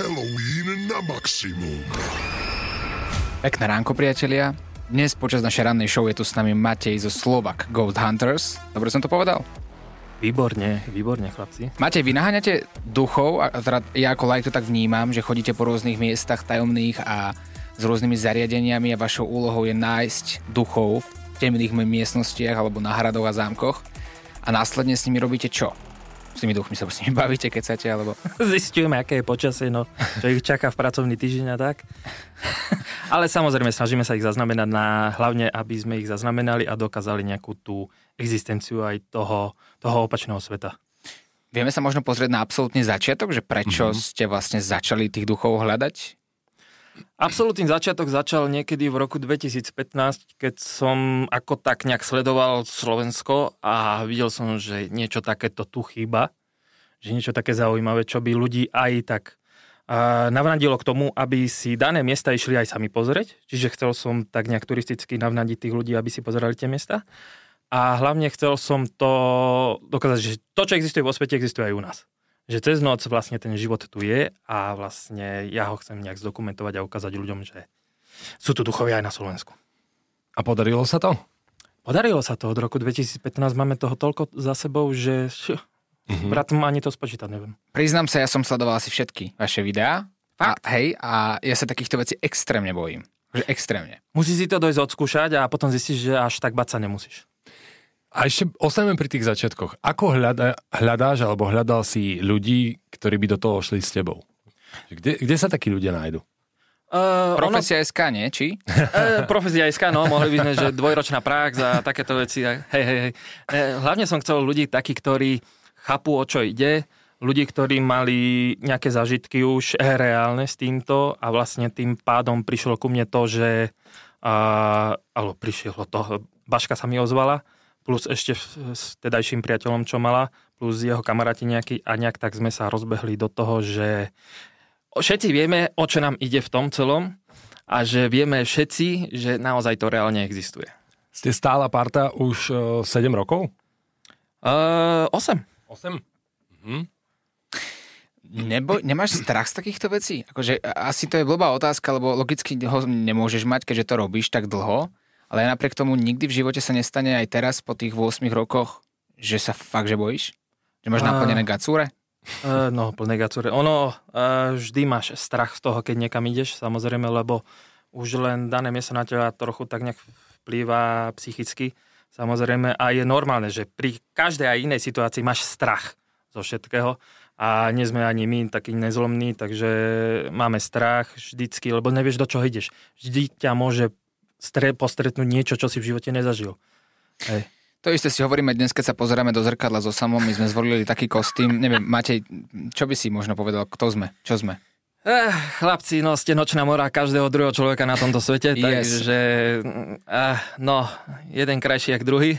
Halloween na maximum. Pekné ránko, priatelia. Dnes počas našej rannej show je tu s nami Matej zo Slovak Ghost Hunters. Dobre som to povedal? Výborne, výborne, chlapci. Matej, vy naháňate duchov, a teda ja ako like to tak vnímam, že chodíte po rôznych miestach tajomných a s rôznymi zariadeniami a vašou úlohou je nájsť duchov v temných miestnostiach alebo na hradoch a zámkoch a následne s nimi robíte čo? Tými duchmi sa s nimi bavíte, keď chcete, alebo... Zistujeme, aké je počasie, no, čo ich čaká v pracovný týždeň a tak. Ale samozrejme, snažíme sa ich zaznamenať na, hlavne, aby sme ich zaznamenali a dokázali nejakú tú existenciu aj toho, toho opačného sveta. Vieme sa možno pozrieť na absolútny začiatok, že prečo mm-hmm. ste vlastne začali tých duchov hľadať? Absolutný začiatok začal niekedy v roku 2015, keď som ako tak nejak sledoval Slovensko a videl som, že niečo takéto tu chýba, že niečo také zaujímavé, čo by ľudí aj tak uh, navnadilo k tomu, aby si dané miesta išli aj sami pozrieť. Čiže chcel som tak nejak turisticky navnadiť tých ľudí, aby si pozerali tie miesta. A hlavne chcel som to dokázať, že to, čo existuje vo svete, existuje aj u nás že cez noc vlastne ten život tu je a vlastne ja ho chcem nejak zdokumentovať a ukázať ľuďom, že sú tu duchovia aj na Slovensku. A podarilo sa to? Podarilo sa to. Od roku 2015 máme toho toľko za sebou, že mm-hmm. bratom ani to spočítať neviem. Priznám sa, ja som sledoval asi všetky vaše videá. Fakt? A, hej, a ja sa takýchto vecí extrémne bojím. Že extrémne. Musíš si to dojsť odskúšať a potom zistíš, že až tak bať sa nemusíš. A ešte ostaneme pri tých začiatkoch. Ako hľada, hľadáš alebo hľadal si ľudí, ktorí by do toho šli s tebou? Kde, kde sa takí ľudia nájdu? Uh, profesia ono... SK, nie? Či? Uh, profesia SK, no, mohli by sme, že dvojročná prax a takéto veci. Hej, hej, hej. Hlavne som chcel ľudí takí, ktorí chápu, o čo ide, ľudí, ktorí mali nejaké zažitky už reálne s týmto a vlastne tým pádom prišlo ku mne to, že uh, alebo prišlo to, Baška sa mi ozvala, plus ešte s tedajším priateľom, čo mala, plus jeho kamaráti nejaký a nejak tak sme sa rozbehli do toho, že všetci vieme, o čo nám ide v tom celom a že vieme všetci, že naozaj to reálne existuje. Ste stála parta už uh, 7 rokov? Uh, 8. 8? Mhm. Nebo, nemáš strach z takýchto vecí? Akože, asi to je blbá otázka, lebo logicky ho nemôžeš mať, keďže to robíš tak dlho ale napriek tomu nikdy v živote sa nestane aj teraz po tých 8 rokoch, že sa fakt, že bojíš? Že máš naplnené gacúre? Uh, no, plné gacúre. Ono, uh, vždy máš strach z toho, keď niekam ideš, samozrejme, lebo už len dané miesto na teba trochu tak nejak vplýva psychicky, samozrejme, a je normálne, že pri každej aj inej situácii máš strach zo všetkého a nie sme ani my takí nezlomní, takže máme strach vždycky, lebo nevieš, do čoho ideš. Vždy ťa môže stre, postretnúť niečo, čo si v živote nezažil. Hej. To isté si hovoríme dnes, keď sa pozeráme do zrkadla so samom, my sme zvolili taký kostým. Neviem, Matej, čo by si možno povedal, kto sme, čo sme? Eh, chlapci, no ste nočná mora každého druhého človeka na tomto svete, yes. takže eh, no, jeden krajší jak druhý.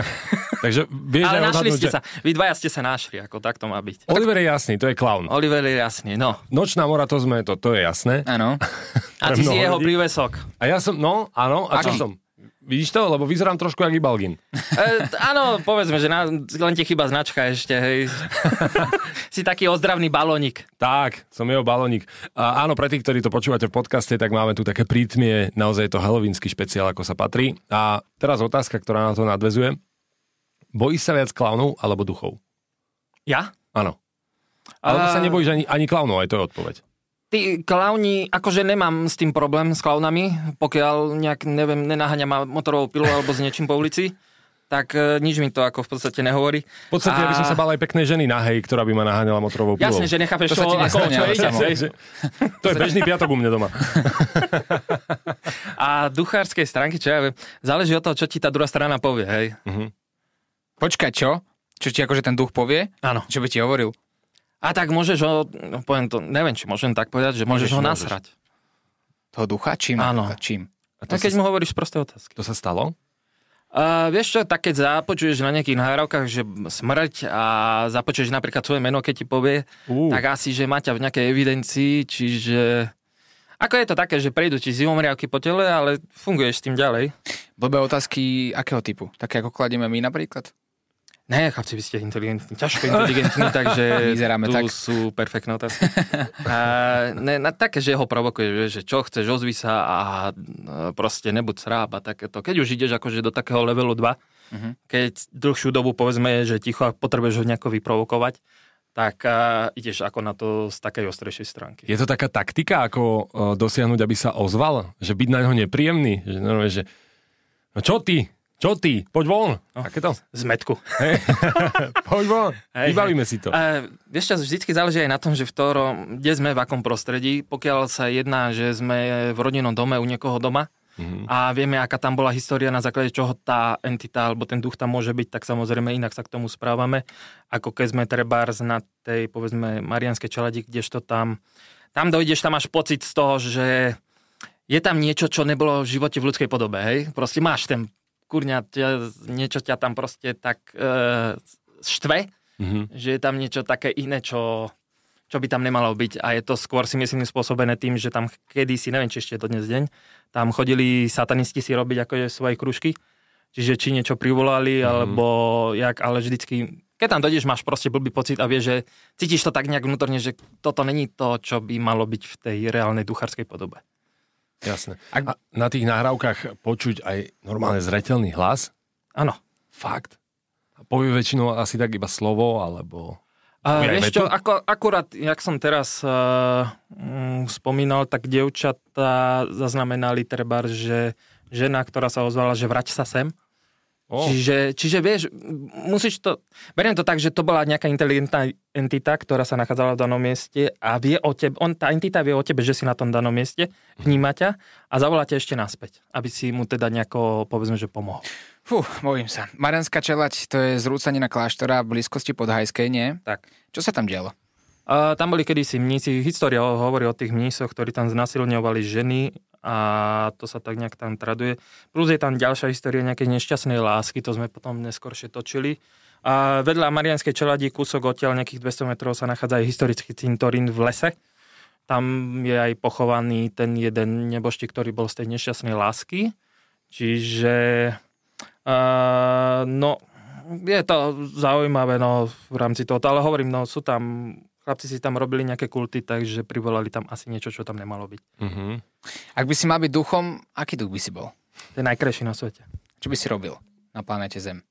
takže vieš Ale našli ste že... sa, vy dvaja ste sa našli, ako tak to má byť. Oliver je jasný, to je clown. Oliver je jasný, no. Nočná mora, to sme, to, to je jasné. Áno. A ty si jeho prívesok. A ja som, no, áno, a čo som? Vidíš to? Lebo vyzerám trošku jak Ibalgin. E, áno, povedzme, že na, len ti chyba značka ešte, hej. si taký ozdravný balónik. Tak, som jeho balónik. A áno, pre tých, ktorí to počúvate v podcaste, tak máme tu také prítmie, naozaj je to helovínsky špeciál, ako sa patrí. A teraz otázka, ktorá na to nadvezuje. Bojíš sa viac klaunov alebo duchov? Ja? Áno. Alebo sa nebojíš ani, ani klaunov, aj to je odpoveď. Tí klauni, akože nemám s tým problém s klaunami, pokiaľ nejak, neviem, nenaháňam ma motorovou pilou alebo s niečím po ulici, tak e, nič mi to ako v podstate nehovorí. V podstate a... ja by som sa bal aj peknej ženy hej, ktorá by ma naháňala motorovou pilou. Jasne, že nechápeš, to, čo, ako, čo ide. To je bežný piatok u mne doma. a duchárskej stránky, čo ja viem, záleží od toho, čo ti tá druhá strana povie, hej. Uh-huh. Počkaj, čo? Čo ti akože ten duch povie? Áno. Čo by ti hovoril? A tak môžeš ho, no poviem to, neviem, či môžem tak povedať, že môžeš, môžeš ho nasrať. Toho ducha? Čím? Áno. Čím? A to no, keď sa... mu hovoríš prosté otázky. To sa stalo? Uh, vieš čo, tak keď započuješ na nejakých nahrávkach, že smrť a započuješ napríklad svoje meno, keď ti povie, uh. tak asi, že má ťa v nejakej evidencii, čiže... Ako je to také, že prejdú ti zimomriavky po tele, ale funguješ s tým ďalej? Blbé otázky akého typu? Také ako kladieme my napríklad? Ne, chlapci, vy ste inteligentní, ťažko inteligentní, takže Vyzeráme tu tak. sú perfektné otázky. A, ne, na, také, že ho provokuje, že čo chceš, ozvi sa a e, proste nebuď sráb a takéto. Keď už ideš akože do takého levelu 2, Mhm. keď dlhšiu dobu povedzme, že ticho a potrebuješ ho nejako vyprovokovať, tak a, ideš ako na to z takej ostrejšej stránky. Je to taká taktika, ako dosiahnuť, aby sa ozval? Že byť na neho nepríjemný? Že, normálne, že no čo ty? Čo ty? Poď von. No. Takéto? Zmetku. Hej. Poď von. Hej, Vybavíme si to. A, vieš čo, vždycky záleží aj na tom, že v ktorom, kde sme, v akom prostredí. Pokiaľ sa jedná, že sme v rodinnom dome u niekoho doma Mhm. a vieme, aká tam bola história, na základe čoho tá entita alebo ten duch tam môže byť, tak samozrejme inak sa k tomu správame, ako keď sme trebárs na tej, povedzme, Marianskej čeladi, kdežto tam, tam dojdeš, tam máš pocit z toho, že je tam niečo, čo nebolo v živote v ľudskej podobe, hej? Proste máš ten kurňa, ťa, niečo ťa tam proste tak e, štve, Mhm. že je tam niečo také iné, čo, čo by tam nemalo byť. A je to skôr si myslím spôsobené tým, že tam kedysi, neviem či ešte je to dnes deň, tam chodili satanisti si robiť akože svoje kružky. Čiže či niečo privolali, Mhm. alebo jak, ale vždycky, keď tam dojdeš, máš proste blbý pocit a vieš, že cítiš to tak nejak vnútorne, že toto není to, čo by malo byť v tej reálnej duchárskej podobe. Jasné. Ak- A na tých nahrávkach počuť aj normálne zretelný hlas? Áno. Fakt? A povie väčšinou asi tak iba slovo, alebo... A vieš čo, ako, akurát, jak som teraz uh, mm, spomínal, tak dievčatá zaznamenali treba, že žena, ktorá sa ozvala, že vrať sa sem. Oh. Čiže, čiže vieš, musíš to... Beriem to tak, že to bola nejaká inteligentná entita, ktorá sa nachádzala v danom mieste a vie o tebe, on, tá entita vie o tebe, že si na tom danom mieste, vníma ťa a zavolá ťa ešte naspäť, aby si mu teda nejako, povedzme, že pomohol. Fú, bojím sa. Marianská čelať, to je zrúcanina kláštora v blízkosti podhajskej, nie? Tak. Čo sa tam dialo? A tam boli kedysi mnísi, história ho- hovorí o tých mnísoch, ktorí tam znasilňovali ženy a to sa tak nejak tam traduje. Plus je tam ďalšia história nejakej nešťastnej lásky, to sme potom neskôršie točili. A vedľa Marianskej čeladí kúsok odtiaľ nejakých 200 metrov sa nachádza aj historický cintorín v lese. Tam je aj pochovaný ten jeden neboštík, ktorý bol z tej nešťastnej lásky. Čiže uh, no, je to zaujímavé no, v rámci toho, ale hovorím, no sú tam, chlapci si tam robili nejaké kulty, takže privolali tam asi niečo, čo tam nemalo byť. Mhm. Ak by si mal byť duchom, aký duch by si bol? To je najkrajší na svete. Čo by si robil na planéte Zem?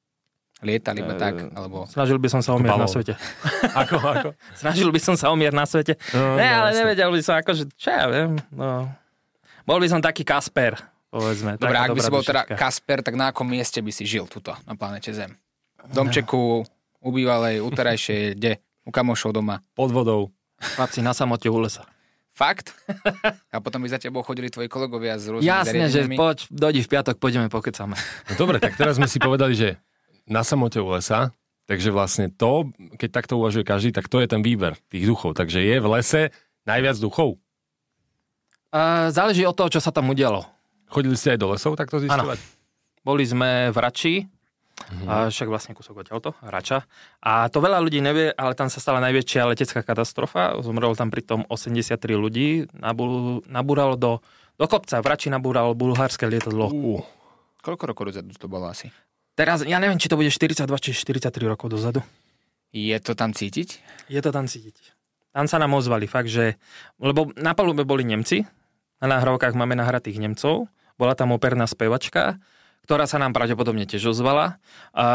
Lietal iba Eh, tak, alebo... Snažil by som sa o mier na svete. Ako, ako? Snažil by som sa o mier na svete. No, ne, no, ale jasné. nevedel by som, akože, čo ja viem, no. Bol by som taký Kasper, povedzme. Dobre, ak by si bol teda. Kasper, tak na akom mieste by si žil tuto na planete Zem? V domčeku, u bývalej, u terajšej, kde? U kamošov doma. Pod vodou. Chlapci na samote u lesa. Fakt? A potom by za tebou chodili tvoji kolegovia z rôznych Jasne, že poď, dojdi v piatok, pôjdeme pokecame. No dobre, tak teraz sme si povedali, že na samote u lesa, takže vlastne to, keď takto uvažuje každý, tak to je ten výber tých duchov. Takže je v lese najviac duchov. Uh, záleží od toho, čo sa tam udialo. Chodili ste aj do lesov takto zistovať? Boli sme v Rači, Mhm. a však vlastne kúsok odtiaľto, Rača. A to veľa ľudí nevie, ale tam sa stala najväčšia letecká katastrofa. Zomrelo tam pritom 83 ľudí. Nabú, nabúralo do, do kopca. V Rači nabúralo bulharské lietadlo. Uh, Koľko rokov dozadu to bolo asi? Teraz, ja neviem, či to bude 42 či 43 rokov dozadu. Je to tam cítiť? Je to tam cítiť. Tam sa nám ozvali, fakt, že... Lebo na palube boli Nemci, na nahrávkach máme nahratých Nemcov, bola tam operná spevačka, ktorá sa nám pravdepodobne tiež ozvala. A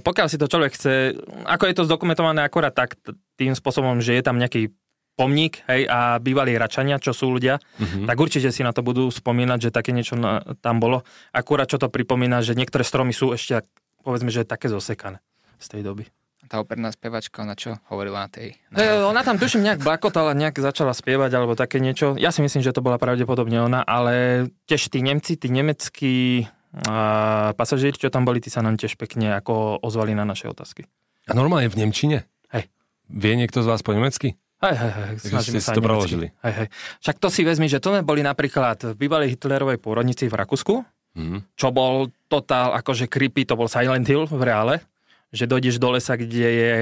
pokiaľ si to človek chce, ako je to zdokumentované akorát tak, tým spôsobom, že je tam nejaký pomník, hej, a bývalí račania, čo sú ľudia, Mhm. tak určite si na to budú spomínať, že také niečo na, tam bolo. Akurát čo to pripomína, že niektoré stromy sú ešte, povedzme, že také zosekané z tej doby. Tá operná spevačka, ona čo hovorila na tej... E, ona tam tuším nejak blakotala, nejak začala spievať alebo také niečo. Ja si myslím, že to bola pravdepodobne ona, ale tiež tí Nemci, tí nemeckí pasažieri, čo tam boli, tí sa nám tiež pekne ako ozvali na naše otázky. a normálne v Nemčine? Hej. Vie niekto z vás po nemecky? Hej, hej, hej, snažíme sa to preložili. Hej, hej. Však to si vezmi, že to sme boli napríklad v bývalej Hitlerovej pôrodnici v Rakúsku, Mhm. čo bol totál akože creepy, to bol Silent Hill v reále, že dojdeš do lesa, kde je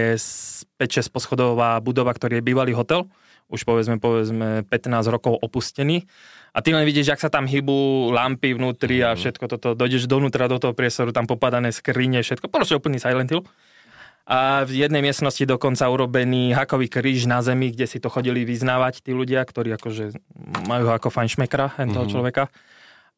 5-6 poschodová budova, ktorý je bývalý hotel, už povedzme, povedzme 15 rokov opustený. A ty len vidíš, jak sa tam hýbu lampy vnútri a všetko toto. Dojdeš donútra do toho priestoru, tam popadané skrine, všetko. Proste úplný Silent Hill. A v jednej miestnosti dokonca urobený hakový kríž na zemi, kde si to chodili vyznávať tí ľudia, ktorí akože majú ako fajnšmekra hen toho mm-hmm. človeka.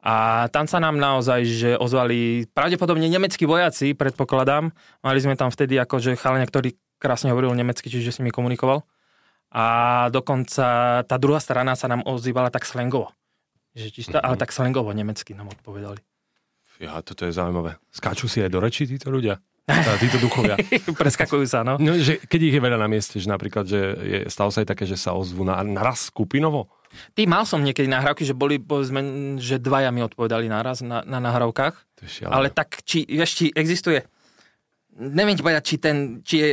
A tam sa nám naozaj že ozvali pravdepodobne nemeckí vojaci, predpokladám. Mali sme tam vtedy akože chalania, ktorý krásne hovoril nemecky, čiže s nimi komunikoval. A dokonca tá druhá strana sa nám ozývala tak slangovo. Že čisto, mm-hmm. ale tak slangovo nemecky nám odpovedali. Ja, toto je zaujímavé. Skáču si aj do reči títo ľudia? Tá, títo duchovia. Preskakujú sa, no. no že keď ich je veľa na mieste, že napríklad, že je, stalo sa aj také, že sa ozvú na, naraz skupinovo? Ty mal som niekedy nahrávky, že boli, povedzme, že dvaja mi odpovedali naraz na, na nahrávkach. Ale tak, či, vieš, či existuje, neviem ti povedať, či, ten, či je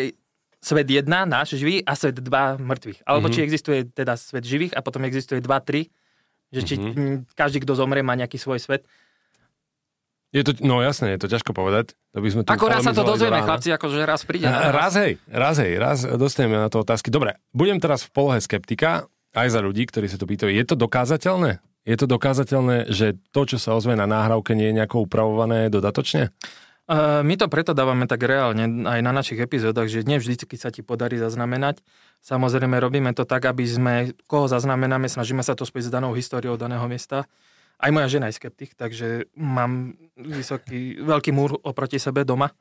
svet jedna, náš živý, a svet dva mŕtvych. Alebo mm-hmm. či existuje teda svet živých a potom existuje dva, tri, že či mm-hmm. každý, kto zomrie, má nejaký svoj svet. Je to, no jasné, je to ťažko povedať. To by sme tu Ako raz sa to dozvieme, chlapci, akože raz príde. Raz. raz hej, raz hej, raz dostaneme na to otázky. Dobre, budem teraz v polohe skeptika, aj za ľudí, ktorí sa to pýtajú. Je to dokázateľné? Je to dokázateľné, že to, čo sa ozve na náhrávke, nie je nejako upravované dodatočne? My to preto dávame tak reálne aj na našich epizódach, že nie vždy sa ti podarí zaznamenať. Samozrejme robíme to tak, aby sme, koho zaznamenáme, snažíme sa to spojiť s danou históriou daného miesta aj moja žena je skeptik, takže mám vysoký, veľký múr oproti sebe doma.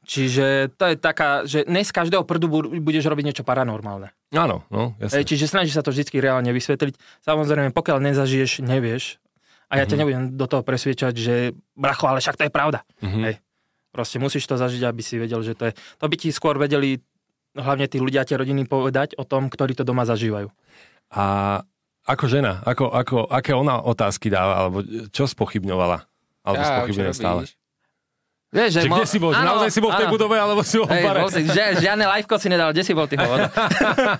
Čiže to je taká, že ne z každého prdu budeš robiť niečo paranormálne. Áno, no, jasne. Čiže snažíš sa to vždy reálne vysvetliť. Samozrejme, pokiaľ nezažiješ, nevieš. A ja mm-hmm. ťa mhm. nebudem do toho presviečať, že bracho, ale však to je pravda. Mm-hmm. Hej. Proste musíš to zažiť, aby si vedel, že to je... To by ti skôr vedeli hlavne tí ľudia, tie rodiny povedať o tom, ktorí to doma zažívajú. A ako žena, ako, ako, aké ona otázky dáva, alebo čo spochybňovala? Alebo ja, spochybňuje stále? Vieš, že, že mo... kde si bol? Áno, naozaj si bol v tej áno. budove, alebo si bol v bare? Si, že, žiadne liveko si nedal, kde si bol ty hovor?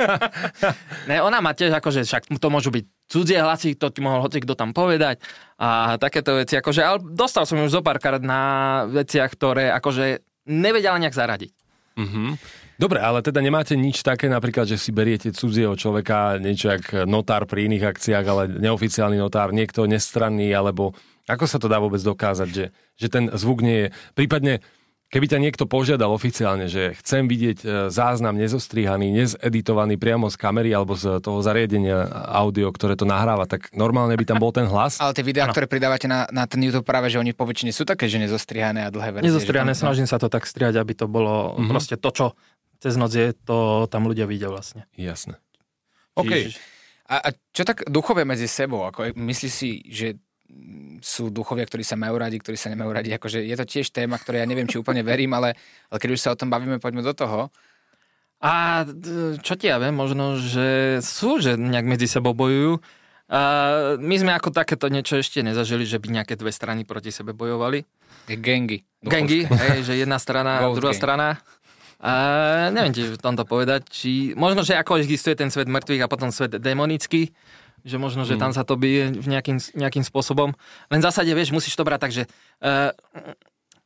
ne, ona má tiež akože, však to môžu byť cudzie hlasy, to ti mohol hoci kto tam povedať a takéto veci, akože, ale dostal som už zo párkrát na veciach, ktoré akože nevedela nejak zaradiť. Mm-hmm. Dobre, ale teda nemáte nič také, napríklad, že si beriete cudzieho človeka, niečo jak notár pri iných akciách, ale neoficiálny notár, niekto nestranný, alebo ako sa to dá vôbec dokázať, že, že ten zvuk nie je... Prípadne, keby ťa niekto požiadal oficiálne, že chcem vidieť e, záznam nezostrihaný, nezeditovaný priamo z kamery alebo z toho zariadenia audio, ktoré to nahráva, tak normálne by tam bol ten hlas. Ale tie videá, ano. ktoré pridávate na, na ten YouTube práve, že oni po väčšine sú také, že nezostrihané a dlhé verzie. Nezostrihané, snažím sa to tak striať, aby to bolo mm-hmm. proste to, čo cez noc je, to tam ľudia vidia vlastne. Jasné. OK. A, a čo tak duchovia medzi sebou? Ako, myslíš si, že sú duchovia, ktorí sa majú radi, ktorí sa nemajú radi. Akože je to tiež téma, ktoré ja neviem, či úplne verím, ale, ale keď už sa o tom bavíme, poďme do toho. A čo ti ja viem, možno, že sú, že nejak medzi sebou bojujú. A my sme ako takéto niečo ešte nezažili, že by nejaké dve strany proti sebe bojovali. Gengy. Gengy, hej, že jedna strana, druhá gang. strana. A neviem ti v tomto povedať, či možno, že ako existuje ten svet mŕtvych a potom svet demonický, že možno, že tam mm. sa to bije v nejakým, nejakým spôsobom. Len v zásade, vieš, musíš to brať tak, že uh,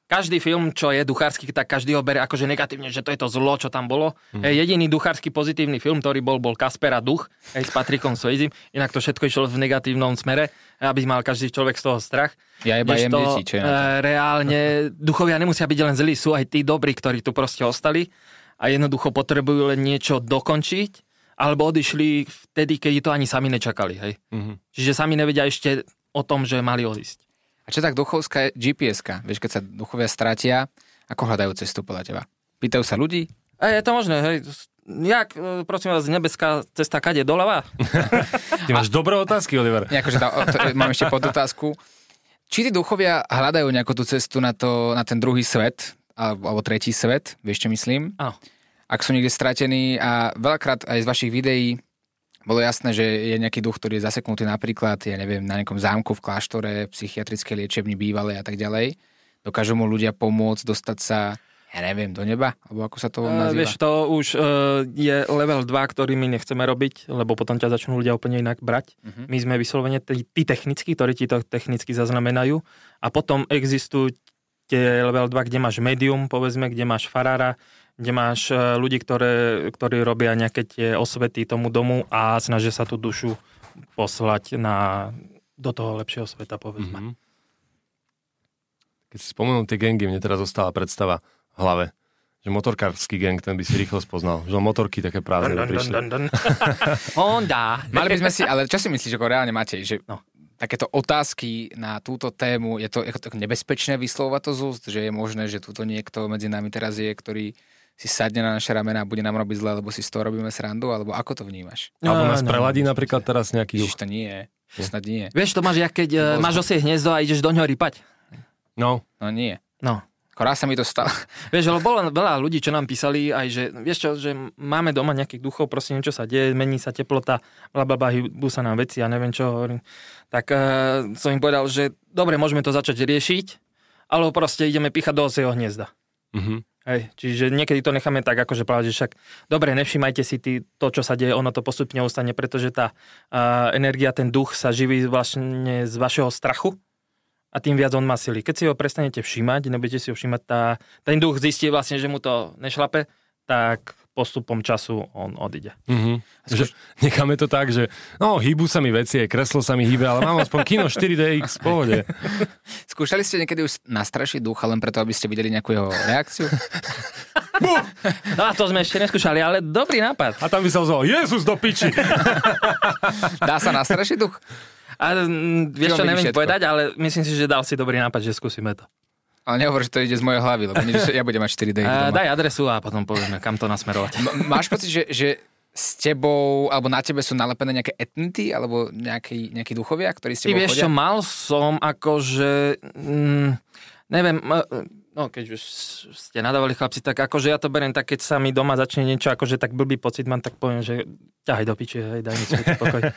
každý film, čo je duchársky, tak každý ho bere akože negatívne, že to je to zlo, čo tam bolo. Mm. Jediný duchársky pozitívny film, ktorý bol, bol Kaspera Duch, aj s Patrikom Swayze. Inak to všetko išlo v negatívnom smere, aby mal každý človek z toho strach. Ja iba jem deti, čo je Reálne duchovia nemusia byť len zlí, sú aj tí dobrí, ktorí tu proste ostali a jednoducho potrebujú len niečo dokončiť alebo odišli vtedy, keď to ani sami nečakali. Hej? Mm-hmm. Čiže sami nevedia ešte o tom, že mali odísť. A čo tak duchovská gps Vieš, keď sa duchovia stratia, ako hľadajú cestu podľa teba? Pýtajú sa ľudí? A je to možné, hej. Jak, e, prosím vás, nebeská cesta kade doľava? Ty máš a... dobré otázky, Oliver. Akože tá, to, mám ešte pod otázku. Či tí duchovia hľadajú nejakú tú cestu na, to, na ten druhý svet, alebo, alebo tretí svet, vieš čo myslím? Áno. Ak sú niekde stratení a veľakrát aj z vašich videí bolo jasné, že je nejaký duch, ktorý je zaseknutý napríklad, ja neviem, na nejakom zámku v kláštore, psychiatrické liečební bývalé a tak ďalej. Dokážu mu ľudia pomôcť dostať sa ja neviem, do neba? Alebo ako sa to nazýva? Uh, vieš, to už uh, je level 2, ktorý my nechceme robiť, lebo potom ťa začnú ľudia úplne inak brať. Uh-huh. My sme vyslovene tí, tí technickí, ktorí ti to technicky zaznamenajú. A potom existujú tie level 2, kde máš medium, povedzme, kde máš farára, kde máš e, ľudí, ktoré, ktorí robia nejaké tie osvety tomu domu a snažia sa tú dušu poslať na, do toho lepšieho sveta, povedzme. Mm-hmm. Keď si spomenul tie gengy, mne teraz zostala predstava v hlave, Že motorkársky gang, ten by si rýchlo spoznal. Že motorky také prázdne Dun, prišli. dun, dun, dun. Honda. Mali by sme si, ale čo si myslíš, ako reálne Matej, že No. takéto otázky na túto tému, je to, je to nebezpečné vyslovať to z úst, že je možné, že tuto niekto medzi nami teraz je, ktorý si sadne na naše ramena a bude nám robiť zle, lebo si z toho robíme srandu, alebo ako to vnímaš? Alebo nás No, no. preladí napríklad teraz nejaký. Ježiš, to nie, to snad nie. Vieš, to máš, jak keď uh, máš osie hniezdo a ideš do ňoho rypať. No, No nie. No. Akorát sa mi to stalo. Vieš, lebo bolo veľa ľudí, čo nám písali aj, že vieš čo, že máme doma nejakých duchov, proste niečo sa deje, mení sa teplota, bla bla bla, hýbu sa nám veci, ja neviem čo hovorím. Tak uh, som im povedal, že dobre, môžeme to začať riešiť, alebo proste ideme píchať do osieho hniezda. mhm. Hej, čiže niekedy to necháme tak, akože povedať, že však dobre, nevšimajte si ty, to, čo sa deje, ono to postupne ustane, pretože tá uh, energia, ten duch sa živí vlastne z vašeho strachu a tým viac on má sily. Keď si ho prestanete všímať, nebudete si ho všímať, tá, ten duch zistí vlastne, že mu to nešlape, tak postupom času on odíde. Mhm. Že necháme to tak, že no, hýbu sa mi veci, aj kreslo sa mi hýbe, ale mám aspoň kino 4DX, v pohode. Skúšali ste niekedy už nastrašiť ducha len preto, aby ste videli nejakú jeho reakciu? No a to sme ešte neskúšali, ale dobrý nápad. A tam by sa ozval, Jezus do piči. Dá sa nastrašiť duch? A mm, vieš Čo neviem všetko? povedať, ale myslím si, že dal si dobrý nápad, že skúsime to. Ale nehovor, že to ide z mojej hlavy, lebo nie, ja budem mať 4D A, doma. daj adresu a potom povieme, kam to nasmerovať. M- máš pocit, že, že s tebou, alebo na tebe sú nalepené nejaké etnity, alebo nejakí, nejakí duchovia, ktorí s Ty tebou vieš čo, chodia? mal som akože, mm, neviem, m- no keď už ste nadávali chlapci, tak akože ja to beriem tak, keď sa mi doma začne niečo, akože tak blbý pocit mám, tak poviem, že ťahaj do piči, hej, daj mi svoj pokoj.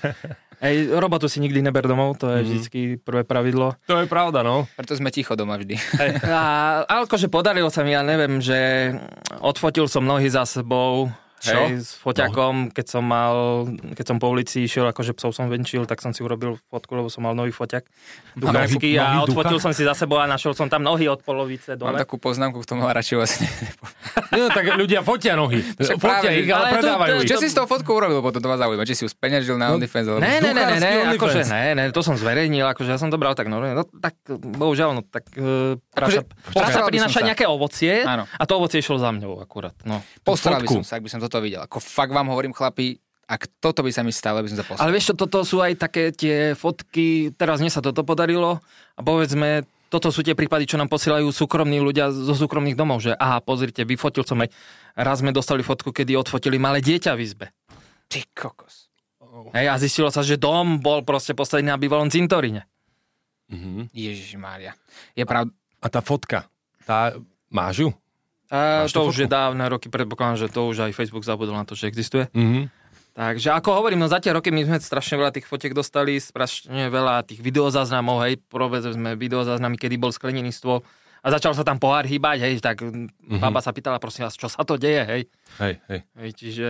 Hej, robotu si nikdy neber domov, to je vždycky prvé pravidlo. To je pravda, no. Preto sme ticho doma vždy. Hej. A, ale akože podarilo sa mi, ja neviem, že odfotil som nohy za sebou? Hej, s foťakom, keď som mal, keď som po ulici išiel, akože psov som venčil, tak som si urobil fotku, lebo som mal nový foťak. Duchovský nohy a odfotil som si za sebou a našiel som tam nohy od polovice Mám dole. takú poznámku k tomu, ale radšej vlastne No, tak ľudia fotia nohy. Však Fotia práve, ich, ale, ale to- predávajú to- ich. Čo si z toho fotku urobil potom, to ma zaujíma? Či si ju speňažil na No, OnlyFans? Alebo... Ne, ne, ne, ne, ne, akože ne, ne, to som zverejnil, akože ja som to bral tak normálne, no tak bohužiaľ, no tak uh, práca, Akože, práca prináša nejaké ovocie a to ovocie išlo za mňou akurát, no. Postaral by som sa, ak by som toto videl. Ako fakt vám hovorím, chlapi, ak toto by sa mi stalo, by som sa. Ale vieš čo, toto sú aj také tie fotky, teraz mne sa toto podarilo a povedzme, toto sú tie prípady, čo nám posielajú súkromní ľudia zo súkromných domov, že aha, pozrite, vyfotil som aj, raz sme dostali fotku, kedy odfotili malé dieťa v izbe. Ty kokos. Hej, a zistilo sa, že dom bol proste postavený na bývalom cintoríne. Mhm. Ježiš Mária. Je pravda, A tá fotka, tá máš ju? A to už je dávne roky, predpokladám, že to už aj Facebook zabudol na to, že existuje. Mhm. Takže ako hovorím, no za tie roky my sme strašne veľa tých fotiek dostali, strašne veľa tých videozáznamov, hej, povedzme videozáznamy, kedy bol sklenený stôl a začal sa tam pohár hýbať, hej, tak mm-hmm. baba sa pýtala, prosím vás, čo sa to deje, hej. Hej, hej. hej čiže,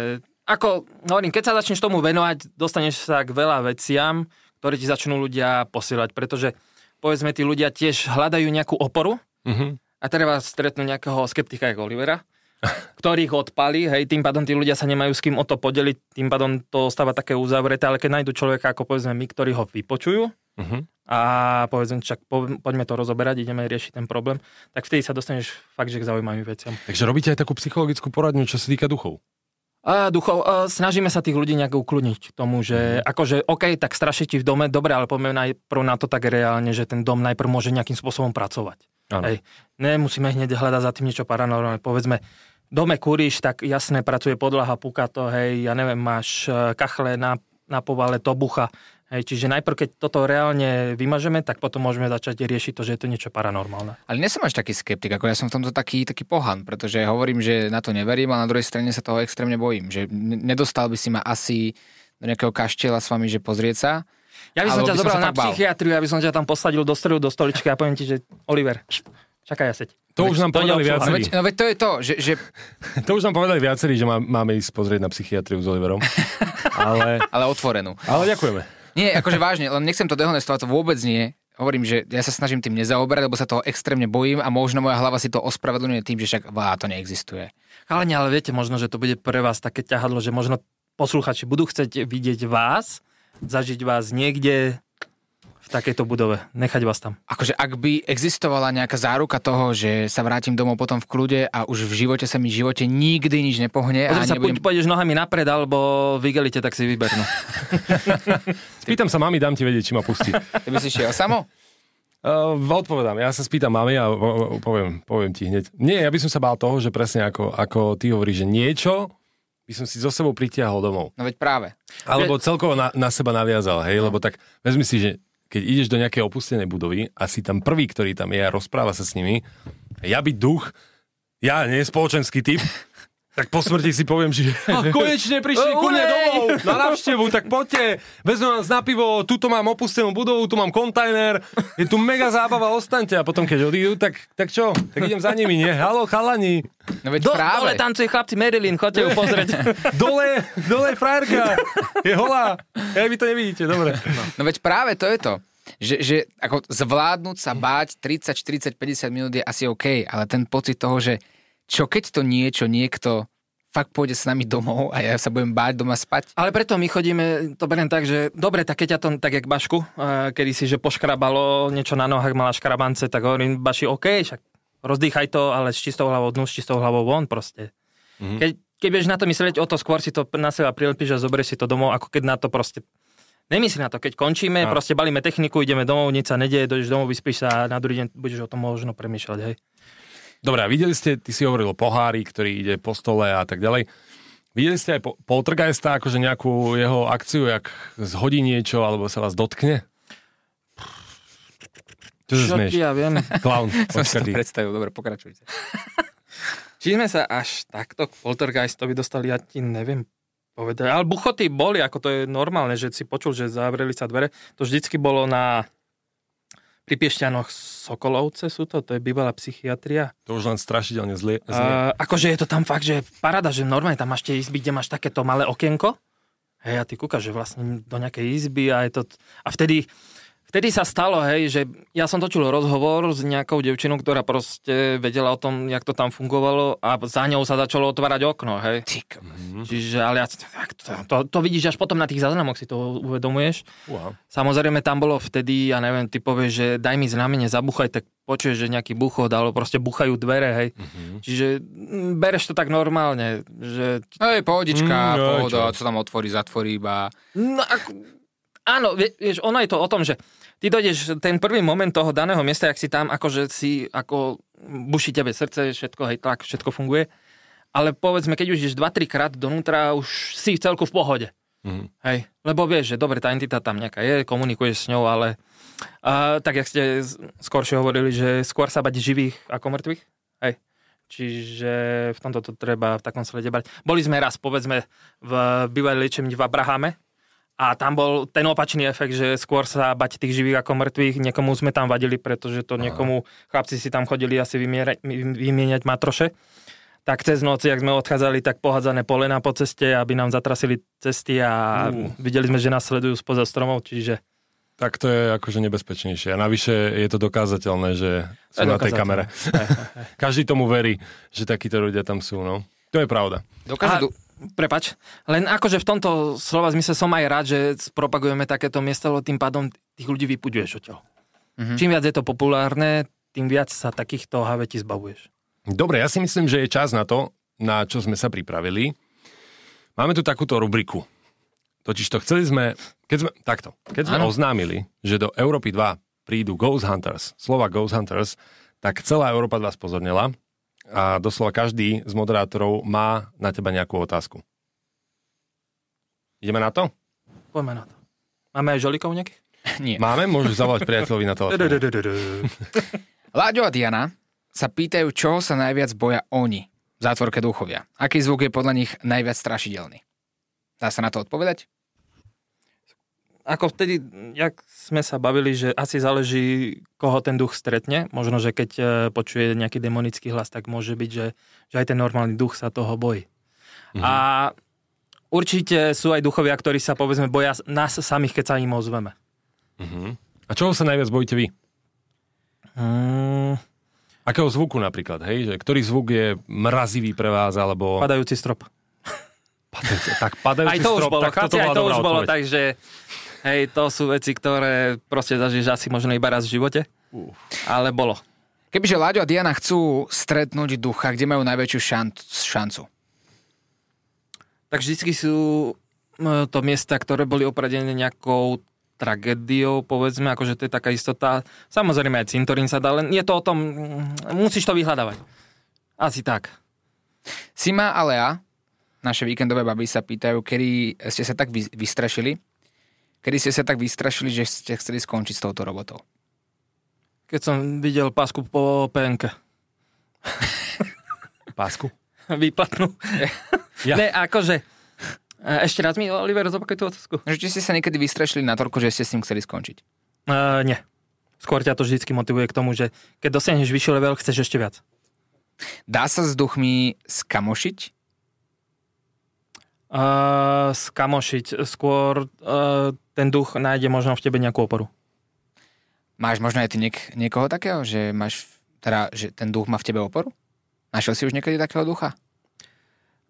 ako, hovorím, keď sa začneš tomu venovať, dostaneš sa k veľa veciam, ktoré ti začnú ľudia posielať, pretože povedzme, tí ľudia tiež hľadajú nejakú oporu Mhm. A treba stretnú nejakého skeptika ako Olivera, ktorých odpali, hej, tým pádom tí ľudia sa nemajú s kým o to podeliť, tým pádom to ostáva také uzavreté, ale keď nájdu človeka ako povedzme my, ktorí ho vypočujú Mhm. a povedzme, čak po, poďme to rozoberať, ideme riešiť ten problém, tak vtedy sa dostaneš fakt, že k zaujímavým veciam. Takže robíte aj takú psychologickú poradňu, čo sa týka duchov. A duchov, a snažíme sa tých ľudí nejak ukludniť k tomu, že akože OK, tak strašiť v dome, dobre, ale poďme najprv na to tak reálne, že ten dom najprv môže nejakým spôsobom pracovať. Áno. Hej. Nemusíme hneď hľadať za tým niečo paranormálne. Povedzme, dome kúriš, tak jasné, pracuje podlaha, puka to, hej, ja neviem, máš e, kachle na, na povale, to bucha. Hej, čiže najprv, keď toto reálne vymažeme, tak potom môžeme začať riešiť to, že je to niečo paranormálne. Ale nie som až taký skeptik, ako ja som v tomto taký, taký pohan, pretože hovorím, že na to neverím, ale na druhej strane sa toho extrémne bojím, že nedostal by si ma asi do nejakého kaštieľa s vami, že pozrieť sa. Ja by som ťa by zobral na psychiatriu, ja by som ťa tam posadil do stredu, do stoličky a poviem ti, že Oliver, čakaj ja seď. To už nám povedali. No viacerí. veď, no veď to je to, že, že To už nám povedali viacerí, že má, máme ísť pozrieť na psychiatriu s Oliverom. Ale, ale otvorenú. ale ďakujeme. Nie, akože vážne, len nechcem to dehonestovať, to vôbec nie. Hovorím, že ja sa snažím tým nezaoberať, lebo sa toho extrémne bojím a možno moja hlava si to ospravedlňuje tým, že však vá, to neexistuje. Chalani, ale viete, možno, že to bude pre vás také ťahadlo, že možno posluchači budú chcieť vidieť vás, zažiť vás niekde v takejto budove. Nechať vás tam. Akože ak by existovala nejaká záruka toho, že sa vrátim domov potom v kľude a už v živote sa mi v živote nikdy nič nepohne Potom a sa nebudem... budem... pôjdeš nohami napred, alebo v igelite, tak si vybernú. Spýtam sa mami, dám ti vedieť, či ma pustí. Ty by si šiel samo? Uh, odpovedám, ja sa spýtam mami a po- po- poviem, poviem ti hneď. Nie, ja by som sa bál toho, že presne ako, ako ty hovoríš, že niečo by som si zo sebou pritiahol domov. No veď práve. Alebo celkovo na, na seba naviazal, hej, lebo tak vezmi si, že keď ideš do nejakej opustenej budovy a si tam prvý, ktorý tam je a rozpráva sa s nimi, ja byť duch, ja nie spoločenský typ, tak po smrti si poviem, že a konečne prišli ku mne domov na návštevu, tak poďte, vezmem vás na pivo, tuto mám opustenú budovu, tu mám kontajner, je tu mega zábava, ostaňte a potom keď odídu, tak, tak čo, tak idem za nimi, nie? Halo, chalani, No veď Do, práve. dole tancuje chlapci Marilyn, chodte ju pozrieť. dole, dole je frajerka, je holá, ja vy to nevidíte, dobre. No veď práve to je to. Že, že ako zvládnuť sa báť 30, 40, 50 minút je asi OK, ale ten pocit toho, že čo keď to niečo, niekto fakt pôjde s nami domov a ja sa budem báť doma spať. Ale preto my chodíme, to beriem tak, že dobre, tak keď ťa to tak jak Bašku, eh, kedy si, že poškrabalo niečo na nohách, mala škrabance, tak hovorím Baši, OK, však rozdýchaj to, ale s čistou hlavou dnu, s čistou hlavou von proste. Mm-hmm. Keď, keď budeš na to myslieť, o to skôr si to na seba prilepíš a zoberieš si to domov, ako keď na to proste Nemyslí na to, keď končíme, A. proste balíme techniku, ideme domov, nič sa nedieje, dojdeš domov, vyspíš sa a na druhý deň budeš o tom možno premýšľať, hej. Dobre, a videli ste, ty si hovoril o pohári, ktorý ide po stole a tak ďalej. Videli ste aj po, Poltergeista, akože nejakú jeho akciu, jak zhodí niečo, alebo sa vás dotkne? Čo sa smieš? ja viem. Klaun. Som si to predstavil, dobre, pokračujte. Či sme sa až takto k poltergeistovi dostali, ja ti neviem povedať. Ale buchoty boli, ako to je normálne, že si počul, že zavreli sa dvere. To vždycky bolo na pri Piešťanoch Sokolovce sú to, to je bývalá psychiatria. To už len strašidelne zlie. znie. Uh, akože je to tam fakt, že parada, že normálne tam máš tie izby, kde máš takéto malé okienko. Hej, a ty kúkaš, že vlastne do nejakej izby a je to... A vtedy, vtedy sa stalo, hej, že ja som točil rozhovor s nejakou devčinou, ktorá proste vedela o tom, jak to tam fungovalo a za ňou sa začalo otvárať okno, hej. Ty kokos. Čiže, ale ja, tak to, to, to vidíš až potom na tých záznamoch, si to uvedomuješ. Uha. Samozrejme tam bolo vtedy, ja neviem, ty povieš, že daj mi znamenie, zabuchaj, tak počuješ, že nejaký buchod, alebo proste buchajú dvere, hej. Mhm. Čiže mm, bereš to tak normálne, že... Hej, pohodička, Mm, pohoda, čo? co tam otvorí, zatvorí iba. No, ako, áno, vie- vieš, ono je to o tom, že ty dojdeš ten prvý moment toho daného miesta, ak si tam, akože si, ako buší tebe srdce, všetko, hej, tlak, všetko funguje. Ale povedzme, keď už ideš 2-3 krát donútra, už si celku v pohode. Mhm. Hej, lebo vieš, že dobre, tá entita tam nejaká je, komunikuješ s ňou, ale uh, tak, jak ste skôršie hovorili, že skôr sa bať živých ako mŕtvych. Hej. Čiže v tomto to treba v takom slede brať. Boli sme raz, povedzme, v bývalej liečebni v Abrahame a tam bol ten opačný efekt, že skôr sa bať tých živých ako mŕtvych. Niekomu sme tam vadili, pretože to niekomu, chlapci si tam chodili asi vymierať, vymieňať matroše. Tak cez noc, jak sme odchádzali, tak pohádzané polena po ceste, aby nám zatrasili cesty a Uh. videli sme, že nás sledujú spoza stromov, čiže Tak to je akože nebezpečnejšie. A navyše je to dokázateľné, že sú na tej kamere. Každý tomu verí, že takíto ľudia tam sú, no. To je pravda. Dokáže... A- Prepač, len akože v tomto slova zmysle som aj rád, že propagujeme takéto miesto, lebo tým pádom tých ľudí vypuďuješ odtiaľ. Mhm. Čím viac je to populárne, tým viac sa takýchto havetí zbavuješ. Dobre, ja si myslím, že je čas na to, na čo sme sa pripravili. Máme tu takúto rubriku. Totiž to chceli sme, keď sme, takto, keď sme Áno. oznámili, že do Európy 2 prídu Ghost Hunters, slova Ghost Hunters, tak celá Európa vás pozornila a doslova každý z moderátorov má na teba nejakú otázku. Ideme na to? Poďme na to. Máme aj žolikov nejakých? Nie. Máme? Môžeš zavolať priateľovi na telefón. Láďo a Diana sa pýtajú, čoho sa najviac boja oni v zátvorke duchovia. Aký zvuk je podľa nich najviac strašidelný? Dá sa na to odpovedať? Ako vtedy, jak sme sa bavili, že asi záleží, koho ten duch stretne. Možno, že keď e, počuje nejaký demonický hlas, tak môže byť, že, že aj ten normálny duch sa toho bojí. Mhm. A určite sú aj duchovia, ktorí sa povedzme boja nás samých, keď sa im ozveme. Mhm. A čoho sa najviac bojíte vy? Mm, Akého zvuku napríklad, hej? Že ktorý zvuk je mrazivý pre vás, alebo... padajúci strop. Padajúci, tak padajúci Aj to už strop, bolo, tak chlapci, aj to už bolo, takže Hej, to sú veci, ktoré proste zažiješ asi možno iba raz v živote. Ale bolo. Kebyže Láďo a Diana chcú stretnúť ducha, kde majú najväčšiu šan- šancu? Tak vždycky sú to miesta, ktoré boli opradené nejakou tragédiou, povedzme, akože to je taká istota. Samozrejme aj cintorín sa dá, len je to o tom, mm, musíš to vyhľadávať. Asi tak. Sima a Lea, naše víkendové baby sa pýtajú, kedy ste sa tak vy- vystrašili, kedy ste sa tak vystrašili, že ste chceli skončiť s touto robotou. Keď som videl pásku po PNK. Pásku? Výplatnú. Ja. Ne, akože... e, Ešte raz mi, Oliver, zopakuj tú otázku. Že či ste sa niekedy vystrašili na toľko, že ste s tým chceli skončiť. Uh, nie. Skôr ťa to vždy motivuje k tomu, že keď dosiahneš vyšší level, chceš ešte viac. Dá sa s duchmi skamošiť? Uh, skamošiť. Skôr uh, ten duch nájde možno v tebe nejakú oporu. Máš možno aj ty niek- niekoho takého, že máš, teda, že ten duch má v tebe oporu? Našiel si už niekedy takého ducha?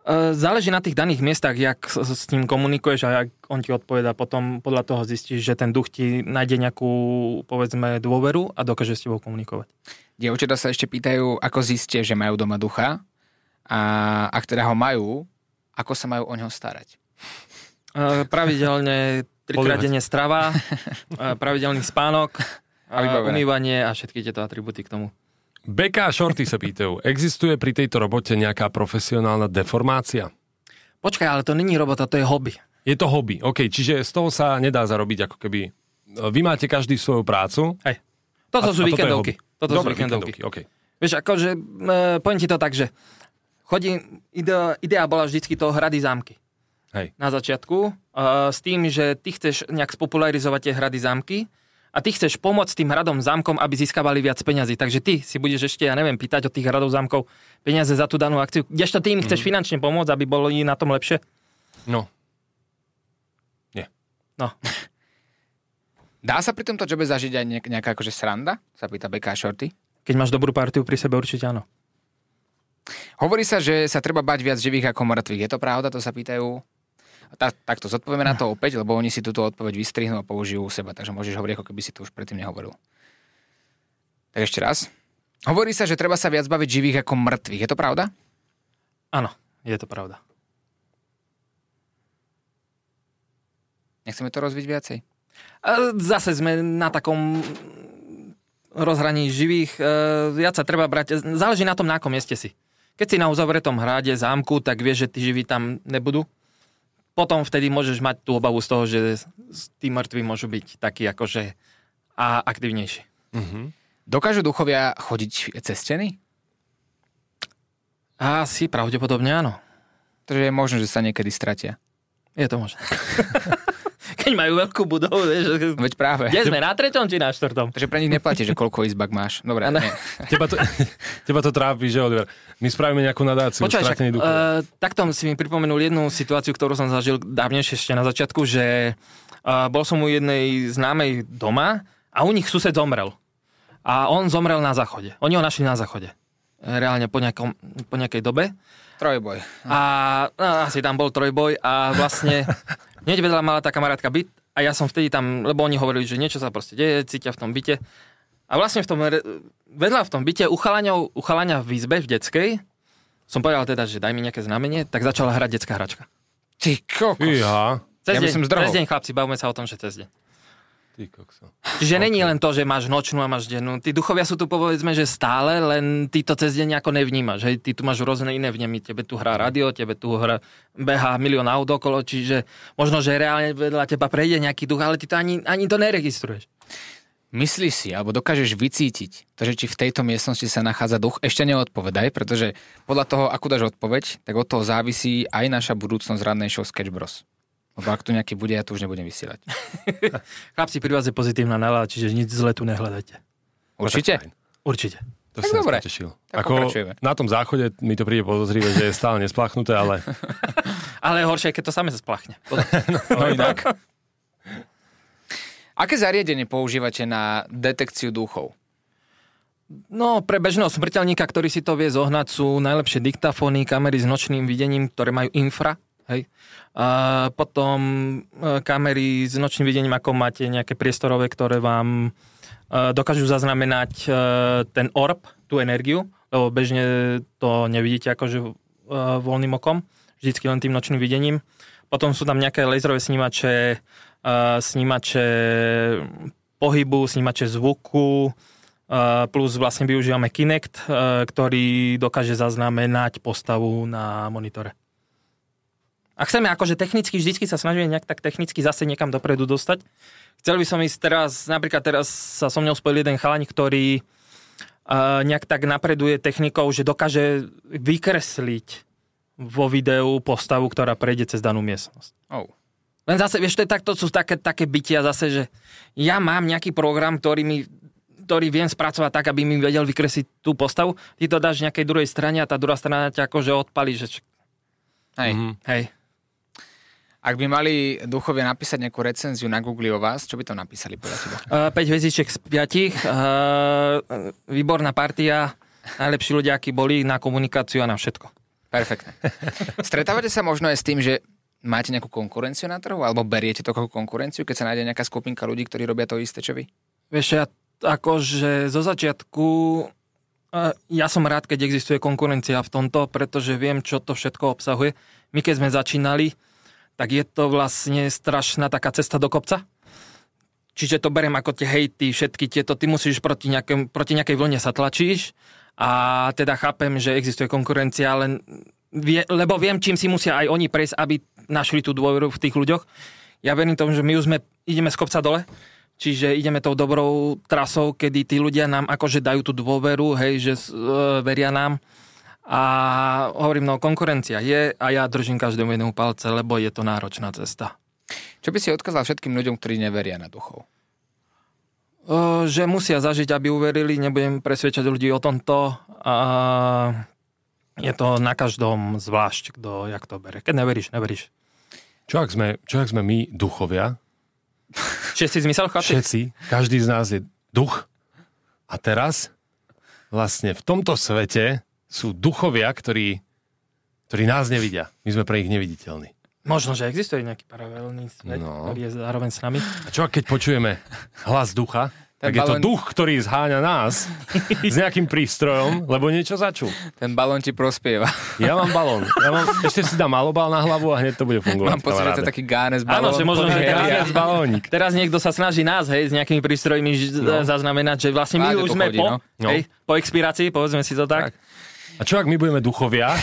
Uh, záleží na tých daných miestach, jak s, s ním komunikuješ a jak on ti odpoveda. Potom podľa toho zistíš, že ten duch ti nájde nejakú, povedzme, dôveru a dokáže s tebou komunikovať. Dievčatá sa ešte pýtajú, ako zistia, že majú doma ducha a ak teda ho majú, ako sa majú o neho starať. Uh, pravidelne trikrát denne strava, pravidelný spánok, A umývanie a všetky tieto atributy k tomu. Beka a Shorty sa pýtajú, existuje pri tejto robote nejaká profesionálna deformácia? Počkaj, ale to není robota, to je hobby. Je to hobby, OK, čiže z toho sa nedá zarobiť ako keby... Vy máte každý svoju prácu. Hej. Toto a- sú a je víkendovky. Toto sú Dobre, víkendovky. OK. Vieš, akože, e, poviem ti to tak, že chodím, idea, idea bola vždycky toho hrady zámky. Hej. Na začiatku, e, s tým, že ty chceš nejak spopularizovať tie hrady zámky a ty chceš pomôcť tým hradom zámkom, aby získavali viac peňazí. Takže ty si budeš ešte, ja neviem, pýtať od tých hradov zámkov peniaze za tú danú akciu. Kdežto ty im chceš finančne pomôcť, aby boli na tom lepšie? No, No, Dá sa pri tomto jobe zažiť aj nejak, nejaká akože sranda? Sa pýta a Shorty. keď máš dobrú partiu pri sebe, určite áno. Hovorí sa, že sa treba bať viac živých ako mŕtvych. Je to pravda? To sa pýtajú. Tak, takto zodpovieme na to opäť, lebo oni si túto odpoveď vystrihnú a použijú u seba. Takže môžeš hovoriť, ako keby si to už predtým nehovoril. Tak ešte raz. Hovorí sa, že treba sa viac baviť živých ako mŕtvych. Je to pravda? Áno, je to pravda. Nechceme to rozviť viacej. A Zase sme na takom rozhraní živých. e, Viac sa treba brať, záleží na tom, na akom mieste si. Keď si na uzavretom hrade, zámku, tak vieš, že tí živí tam nebudú. Potom vtedy môžeš mať tú obavu z toho, že s- tí mŕtvi môžu byť takí akože a aktívnejší. Dokážu duchovia chodiť cez steny? Asi pravdepodobne áno. Takže je možné, že sa niekedy stratia. Je to možné. Keď majú veľkú budovu, vieš, Veď práve. kde sme, na treťom či na štvrtom? Takže pre nich neplatí, že koľko izbak máš. Dobre, nie. teba to, teba to trápi, že Oliver? My spravíme nejakú nadáciu, Počkaj, však, uh, takto si mi pripomenul jednu situáciu, ktorú som zažil dávnejšie ešte na začiatku, že uh, bol som u jednej známej doma a u nich sused zomrel. A on zomrel na záchode. Oni ho našli na záchode. Reálne po, nejakom, po nejakej dobe. Trojboj. A no, asi tam bol trojboj a vlastne hneď vedľa mala tá kamarátka byt a ja som vtedy tam, lebo oni hovorili, že niečo sa proste deje, cítia v tom byte. A vlastne v tom, vedľa v tom byte u chalaňov, u chalaňa v izbe, v detskej, som povedal teda, že daj mi nejaké znamenie, tak začala hrať detská hračka. Ty kokos. Fíha, Cez, Ja by deň, som zdrhol. cez deň, chlapci, bavme sa o tom, že cez deň. Ty kokso. Čiže není len to, že máš nočnú a máš dennú. Tí duchovia sú tu povedzme, že stále, len ty to cez deň ako nevnímaš. Hej? Ty tu máš rôzne iné vnemy. Tebe tu hrá radio, tebe tu hra, behá milión aut okolo, čiže možno, že reálne vedľa teba prejde nejaký duch, ale ty to ani, ani to neregistruješ. Myslíš si, alebo dokážeš vycítiť to, že či v tejto miestnosti sa nachádza duch, ešte neodpovedaj, pretože podľa toho, akú dáš odpoveď, tak od toho závisí aj naša budúcnosť radnej show Sketch Bros. Lebo ak tu nejaký bude, ja tu už nebudem vysielať. Chlapci, pri vás je pozitívna nálada, čiže nič zle tu nehľadajte. Určite? Určite. To Tak si dobre. potešil. Tak Ako pokračujeme. na tom záchode mi to príde podozrivé, že je stále nespláchnuté, ale Ale horšie, je, keď to same sa splachne. No inak. Aké zariadenie používate na detekciu duchov? No, pre bežného smrteľníka, ktorý si to vie zohnať, sú najlepšie diktafóny, kamery s nočným videním, ktoré majú infra hej. A potom e, kamery s nočným videním, ako máte nejaké priestorové, ktoré vám e, dokážu zaznamenať e, ten orb, tú energiu, lebo bežne to nevidíte akože voľným okom, vždycky len tým nočným videním. Potom sú tam nejaké laserové snímače, snímače pohybu, snímače zvuku, plus vlastne využívame Kinect, ktorý dokáže zaznamenať postavu na monitore. A chceme akože technicky, vždycky sa snažíme nejak tak technicky zase niekam dopredu dostať. Chcel by som ísť teraz, napríklad teraz sa so mnou spojil jeden chalaň, ktorý uh, nejak tak napreduje technikou, že dokáže vykresliť vo videu postavu, ktorá prejde cez danú miestnosť. Oh. Len zase, vieš, to, je takto, sú také, také bytia zase, že ja mám nejaký program, ktorý mi ktorý viem spracovať tak, aby mi vedel vykresliť tú postavu. Ty to dáš nejakej druhej strane a tá druhá strana ťa akože odpalí, že... Hej. Mhm. Hej. Ak by mali duchovia napísať nejakú recenziu na Google o vás, čo by tam napísali podľa teba? Uh, 5 hviezdičiek z 5. Uh, výborná partia. Najlepší ľudia, akí boli na komunikáciu a na všetko. Perfektne. Stretávate sa možno aj s tým, že máte nejakú konkurenciu na trhu, alebo beriete to ako konkurenciu, keď sa nájde nejaká skupinka ľudí, ktorí robia to isté, čo vy? Vieš, ja akože zo začiatku eh, ja som rád, keď existuje konkurencia v tomto, pretože viem, čo to všetko obsahuje. My keď sme začínali, tak je to vlastne strašná taká cesta do kopca. Čiže to beriem ako tie hejty, všetky tieto, ty musíš proti, nejakém, proti nejakej vlne sa tlačíš a teda chápem, že existuje konkurencia, len vie, lebo viem, čím si musia aj oni prejsť, aby našli tú dôveru v tých ľuďoch. Ja verím tomu, že my už sme, ideme z kopca dole, čiže ideme tou dobrou trasou, kedy tí ľudia nám akože dajú tú dôveru, hej, že uh, veria nám. A hovorím, no konkurencia je a ja držím každému jednému palce, lebo je to náročná cesta. Čo by si odkázal všetkým ľuďom, ktorí neveria na duchov? O, že musia zažiť, aby uverili, nebudem presvedčať ľudí o tomto. A je to na každom zvlášť, kto jak to bere. Keď neveríš, neveríš. Čo ak sme, čo ak sme my duchovia? Si zmysel chlapi? Všetci, každý z nás je duch. A teraz vlastne v tomto svete sú duchovia, ktorí, ktorí nás nevidia. My sme pre nich neviditeľní. Možno, že existuje nejaký paralelný svet, No. ktorý je zároveň s nami. A čo ak keď počujeme hlas ducha, Ten tak je to balón- duch, ktorý zháňa nás s nejakým prístrojom, lebo niečo začul. Ten balón ti prospieva. Ja mám balón. Ja mám, ešte si dám malobal na hlavu a hneď to bude fungovať. Mám pocit, že to je taký gánes Áno, balón. že možno, že je- balónik. Teraz niekto sa snaží nás, hej, s nejakými prístrojmi No. zaznamenať, že vlastne my Vláde už sme chodí, po, no. No. hej, po expirácii, povedzme si to tak. Tak. A čo ak my budeme duchovia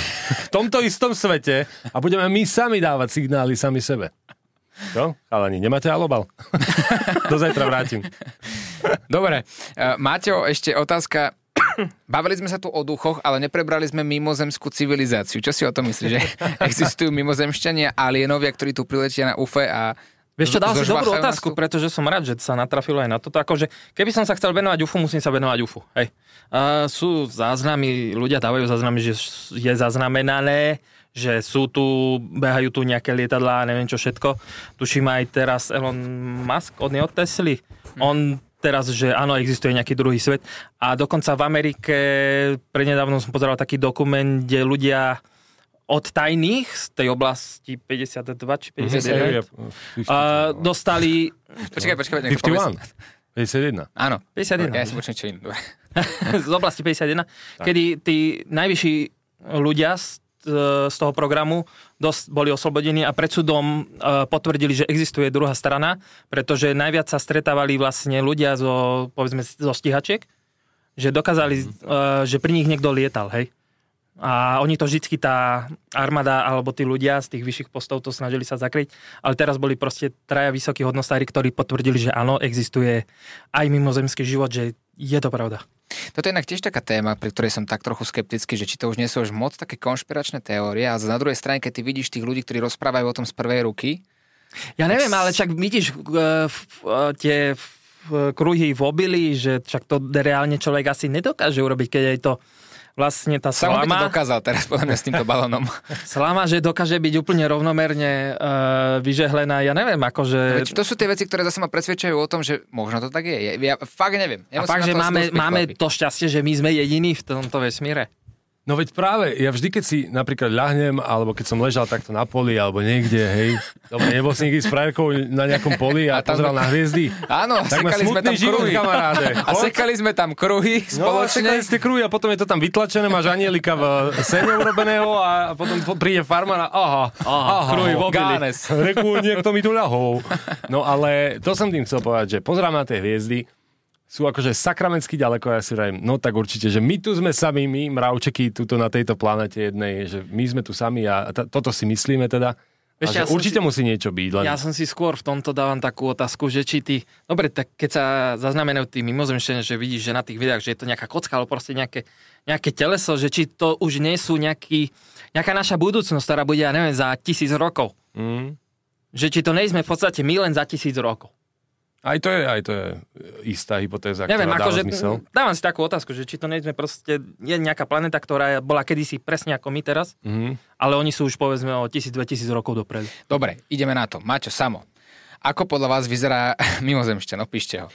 v tomto istom svete a budeme my sami dávať signály sami sebe? Čo? Chalani, nemáte alobal? Do zajtra vrátim. Dobre, uh, Máťo, ešte otázka. Bavili sme sa tu o duchoch, ale neprebrali sme mimozemskú civilizáciu. Čo si o tom myslíš, že existujú mimozemšťania, alienovia, ktorí tu priletia na UFE a Vieš čo, dal si dobrú otázku, pretože som rád, že sa natrafilo aj na toto. Akože, keby som sa chcel venovať UFU, musím sa venovať UFU. Hej. Uh, sú záznamy, ľudia dávajú záznamy, že je zaznamenané, že sú tu, behajú tu nejaké lietadlá, neviem čo všetko. Tuším aj teraz Elon Musk, on je od Tesly. On teraz, že áno, existuje nejaký druhý svet. A dokonca v Amerike, prednedávno som pozeral taký dokument, kde ľudia od tajných z tej oblasti 52 či 51 Uh, dostali Počkaj, počkaj, počkaj. 51. 51. Áno. 51. Ja si počujem čo iné. Dobre. Z oblasti 51, kedy tí najvyšší ľudia z, e, z toho programu dosť boli oslobodení a pred súdom e, potvrdili, že existuje druhá strana, pretože najviac sa stretávali vlastne ľudia zo, povedzme, zo stíhačiek, že dokázali, e, že pri nich niekto lietal, hej. A oni to vždycky tá armáda alebo tí ľudia z tých vyšších postov to snažili sa zakryť, ale teraz boli proste traja vysokí hodnostári, ktorí potvrdili, že áno, existuje aj mimozemský život, že je to pravda. Toto je inak tiež taká téma, pri ktorej som tak trochu skeptický, že či to už nie sú už moc také konšpiračné teórie a na druhej strane, keď ty vidíš tých ľudí, ktorí rozprávajú o tom z prvej ruky, Ja neviem, ale čak vidíš uh, tie f- kruhy v obili, že čak to reálne človek asi nedokáže urobiť, keď je to vlastne tá Samo by to slama, dokázal teraz podľa mňa s týmto balónom. slama, že dokáže byť úplne rovnomerne uh, vyžehlená. Ja neviem, akože... Veď to sú tie veci, ktoré zase ma presvedčajú o tom, že možno to tak je. Ja, ja fakt neviem. A Nemusím fakt, že máme, máme to šťastie, že my sme jediní v tomto vesmíre. No veď práve, ja vždy, keď si napríklad ľahnem, alebo keď som ležal takto na poli, alebo niekde, hej, dobre, nebol si niekdy s frajerkou na nejakom poli a, A tam- pozeral na hviezdy. Áno, Tak sekali sme tam život, kruhy. kamaráde. A sekali sme tam kruhy No, spoločne. sekali ste kruhy a potom je to tam vytlačené, máš anielika v sene urobeného a potom po- príde farmár a aha, aha, kruhy v obili. Gánes. Reku, niekto mi tu ľahol. No ale to som tým chcel povedať, že pozerám na tie hviezdy, sú akože sakramentsky ďaleko ja si vrajím, no tak určite, že my tu sme sami, my mravčeky tuto na tejto planete jednej, že my sme tu sami a t- toto si myslíme teda. Vieš, ja určite si- musí niečo byť. Len... Ja som si skôr v tomto dávam takú otázku, že či ty... Dobre, tak keď sa zaznamenajú tí mimozemšťania, že vidíš, že na tých videách, že je to nejaká kocka, alebo proste nejaké, nejaké teleso, že či to už nie sú nejaký, nejaká naša budúcnosť, ktorá bude, ja neviem, za tisíc rokov. Mm. Že či to nejsme v podstate my len za tisíc rokov. Aj to je, aj to je istá hypotéza, Neviem, ktorá dáva akože zmysel. dávam si takú otázku, že či to nejsme proste, je nejaká planeta, ktorá bola kedysi presne ako my teraz, Mhm. ale oni sú už povedzme o 1000-2000 rokov dopredu. Dobre, ideme na to. Maťo, samo. Ako podľa vás vyzerá mimozemšťan? Opíšte ho.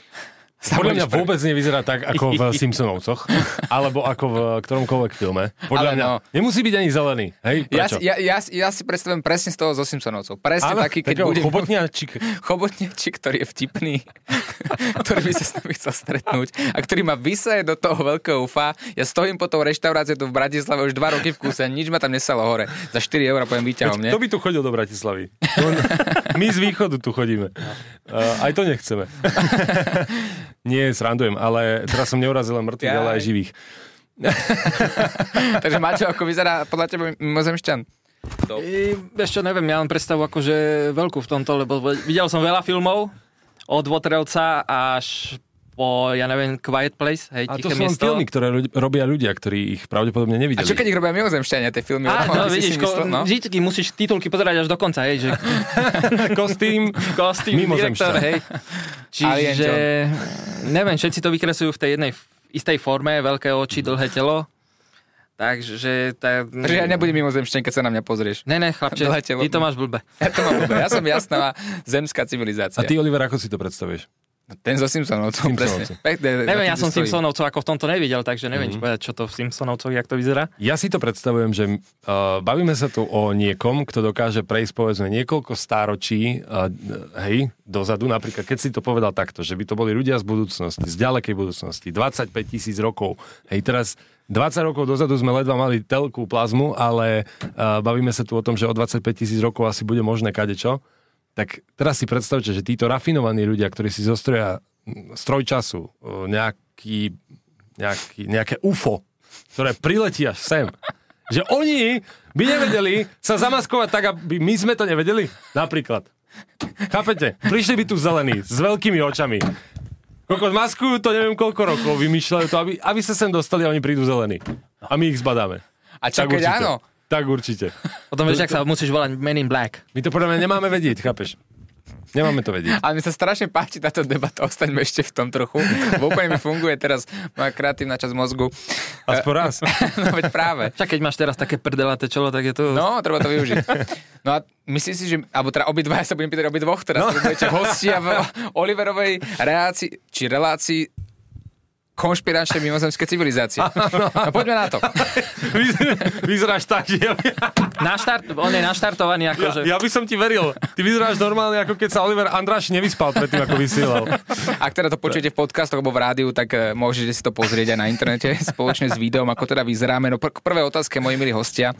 Podľa mňa vôbec nevyzerá tak, ako v Simpsonovcoch, alebo ako v ktoromkoľvek filme. Podľa Ale mňa no. nemusí byť ani zelený. Hej, Ja, prečo? si- ja, ja, ja si predstavujem presne z toho zo Simpsonovcov. Presne Áno, taký, keď bude chobotniačik. chobotničik, ktorý je vtipný, ktorý by sa s nami chcel stretnúť a ktorý ma vysaje do toho veľkého ufa. Ja stojím po tou reštauráciu tu v Bratislave už dva roky v kúse, nič ma tam nesalo hore. Za 4 eur poviem výťahom, nie? Kto by tu chodil do Bratislavy? My z východu tu chodíme. Uh, aj to nechceme. Nie, srandujem, ale teraz som neurazil len mŕtvych, ale aj živých. Takže Maťo, ako vyzerá podľa teba mimozemšťan? I, vieš čo, neviem, ja mám predstavu akože veľkú v tomto, lebo videl som veľa filmov od Votrelca až po, ja neviem, Quiet Place, hej, A to sú miesto. filmy, ktoré ľudia, robia ľudia, ktorí ich pravdepodobne A nevideli. čo keď ich robia mimozemšťania, tie filmy? Á, no, vidíš, myslel, no? vždycky musíš titulky pozerať až do konca, hej, že Kostým, kostým, Mimozemšťan. direktor, hej. Čiže, neviem, všetci to vykresujú v tej jednej istej forme, veľké oči, dlhé telo. Takže, tá, Takže ja nebudem mimozemšťan, keď sa na mňa pozrieš. Ne, ne, chlapče, ty to máš blbe. Ja to mám blbé. Ja som jasná zemská a civilizácia. ty, Oliver, ako si to predstavuješ? Ten zo Simpsonovcov, Simpsonovci. presne. Pekne, Neviem, ja som stojí. Simpsonovcov ako v tomto nevidel, takže neviem mm-hmm. povedať, čo to v Simpsonovcoch, jak to vyzerá. Ja si to predstavujem, že uh, bavíme sa tu o niekom, kto dokáže prejsť povedzme niekoľko stáročí uh, hej, dozadu, napríklad keď si to povedal takto, že by to boli ľudia z budúcnosti, z ďalekej budúcnosti, 25 tisíc rokov. Hej, teraz 20 rokov dozadu sme ledva mali telkú plazmu, ale uh, bavíme sa tu o tom, že o 25 tisíc rokov asi bude možné kadečo. Tak teraz si predstavte, že títo rafinovaní ľudia, ktorí si zostroja mm, stroj času, uh, nejaký, nejaký, nejaké UFO, ktoré priletí až sem. Že oni by nevedeli sa zamaskovať tak, aby my sme to nevedeli. Napríklad. Chápete? Prišli by tu zelení, s veľkými očami. Koľko maskujú to neviem koľko rokov, vymýšľajú to, aby, aby sa sem dostali a oni prídu zelení. A my ich zbadáme. A čo Tak keď určite. áno? Tak určite. Potom vieš, ak sa musíš volať Men in Black. My to podľa mňa nemáme vedieť, chápeš? Nemáme to vedieť. Ale mi sa strašne páči táto debata, ostaňme ešte v tom trochu. Úplne mi funguje teraz moja kreatívna časť mozgu. Aspoň raz. No veď práve. Však keď máš teraz také prdelaté čelo, tak je to... No, treba to využiť. No a myslíš si, že, alebo teda obidva, ja sa budem pýtať obidvoch, teraz no. budete hostia v Oliverovej reácii, či relácii konšpiračnej mimozemskej civilizácie. No poďme na to. Vyz- Vyzeráš tak, že ja, Naštart, on je naštartovaný ja, akože... ja by som ti veril. Ty vyzeráš normálne, ako keď sa Oliver Andráš nevyspal predtým, ako vysielal. Ak teda to počujete v podcastoch alebo v rádiu, tak eh, môžete si to pozrieť aj na internete spoločne s videom, ako teda vyzeráme. No pr- prvé otázke, moji milí hostia.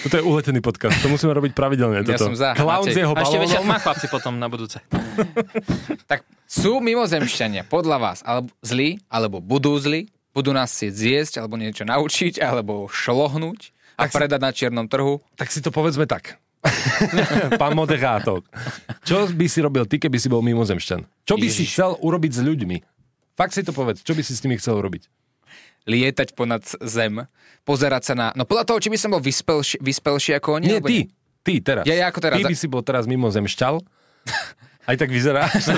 Toto je uletený podcast, to musíme robiť pravidelne. Ja Toto. som za. Clown s jeho A ešte balónom. tma chlapci potom na budúce. Tak sú mimozemšťania podľa vás alebo zlí, alebo budú zlí? Budú nás chcieť zjesť, alebo niečo naučiť, alebo šlohnúť a Ak si- predať na čiernom trhu? Tak si to povedzme tak. Pán moderátor. Čo by si robil ty, keby si bol mimozemšťan? Čo by si Ježiš. chcel urobiť s ľuďmi? Fakt si to povedz. Čo by si s nimi chcel urobiť? Lietať ponad zem, pozerať sa na... No podľa toho, či by som bol vyspelší, vyspelší ako oni? Nie, ty. Ty teraz. Ja- ja ako teraz. Ty by si bol teraz mimozemšťal. Aj tak vyzeráš.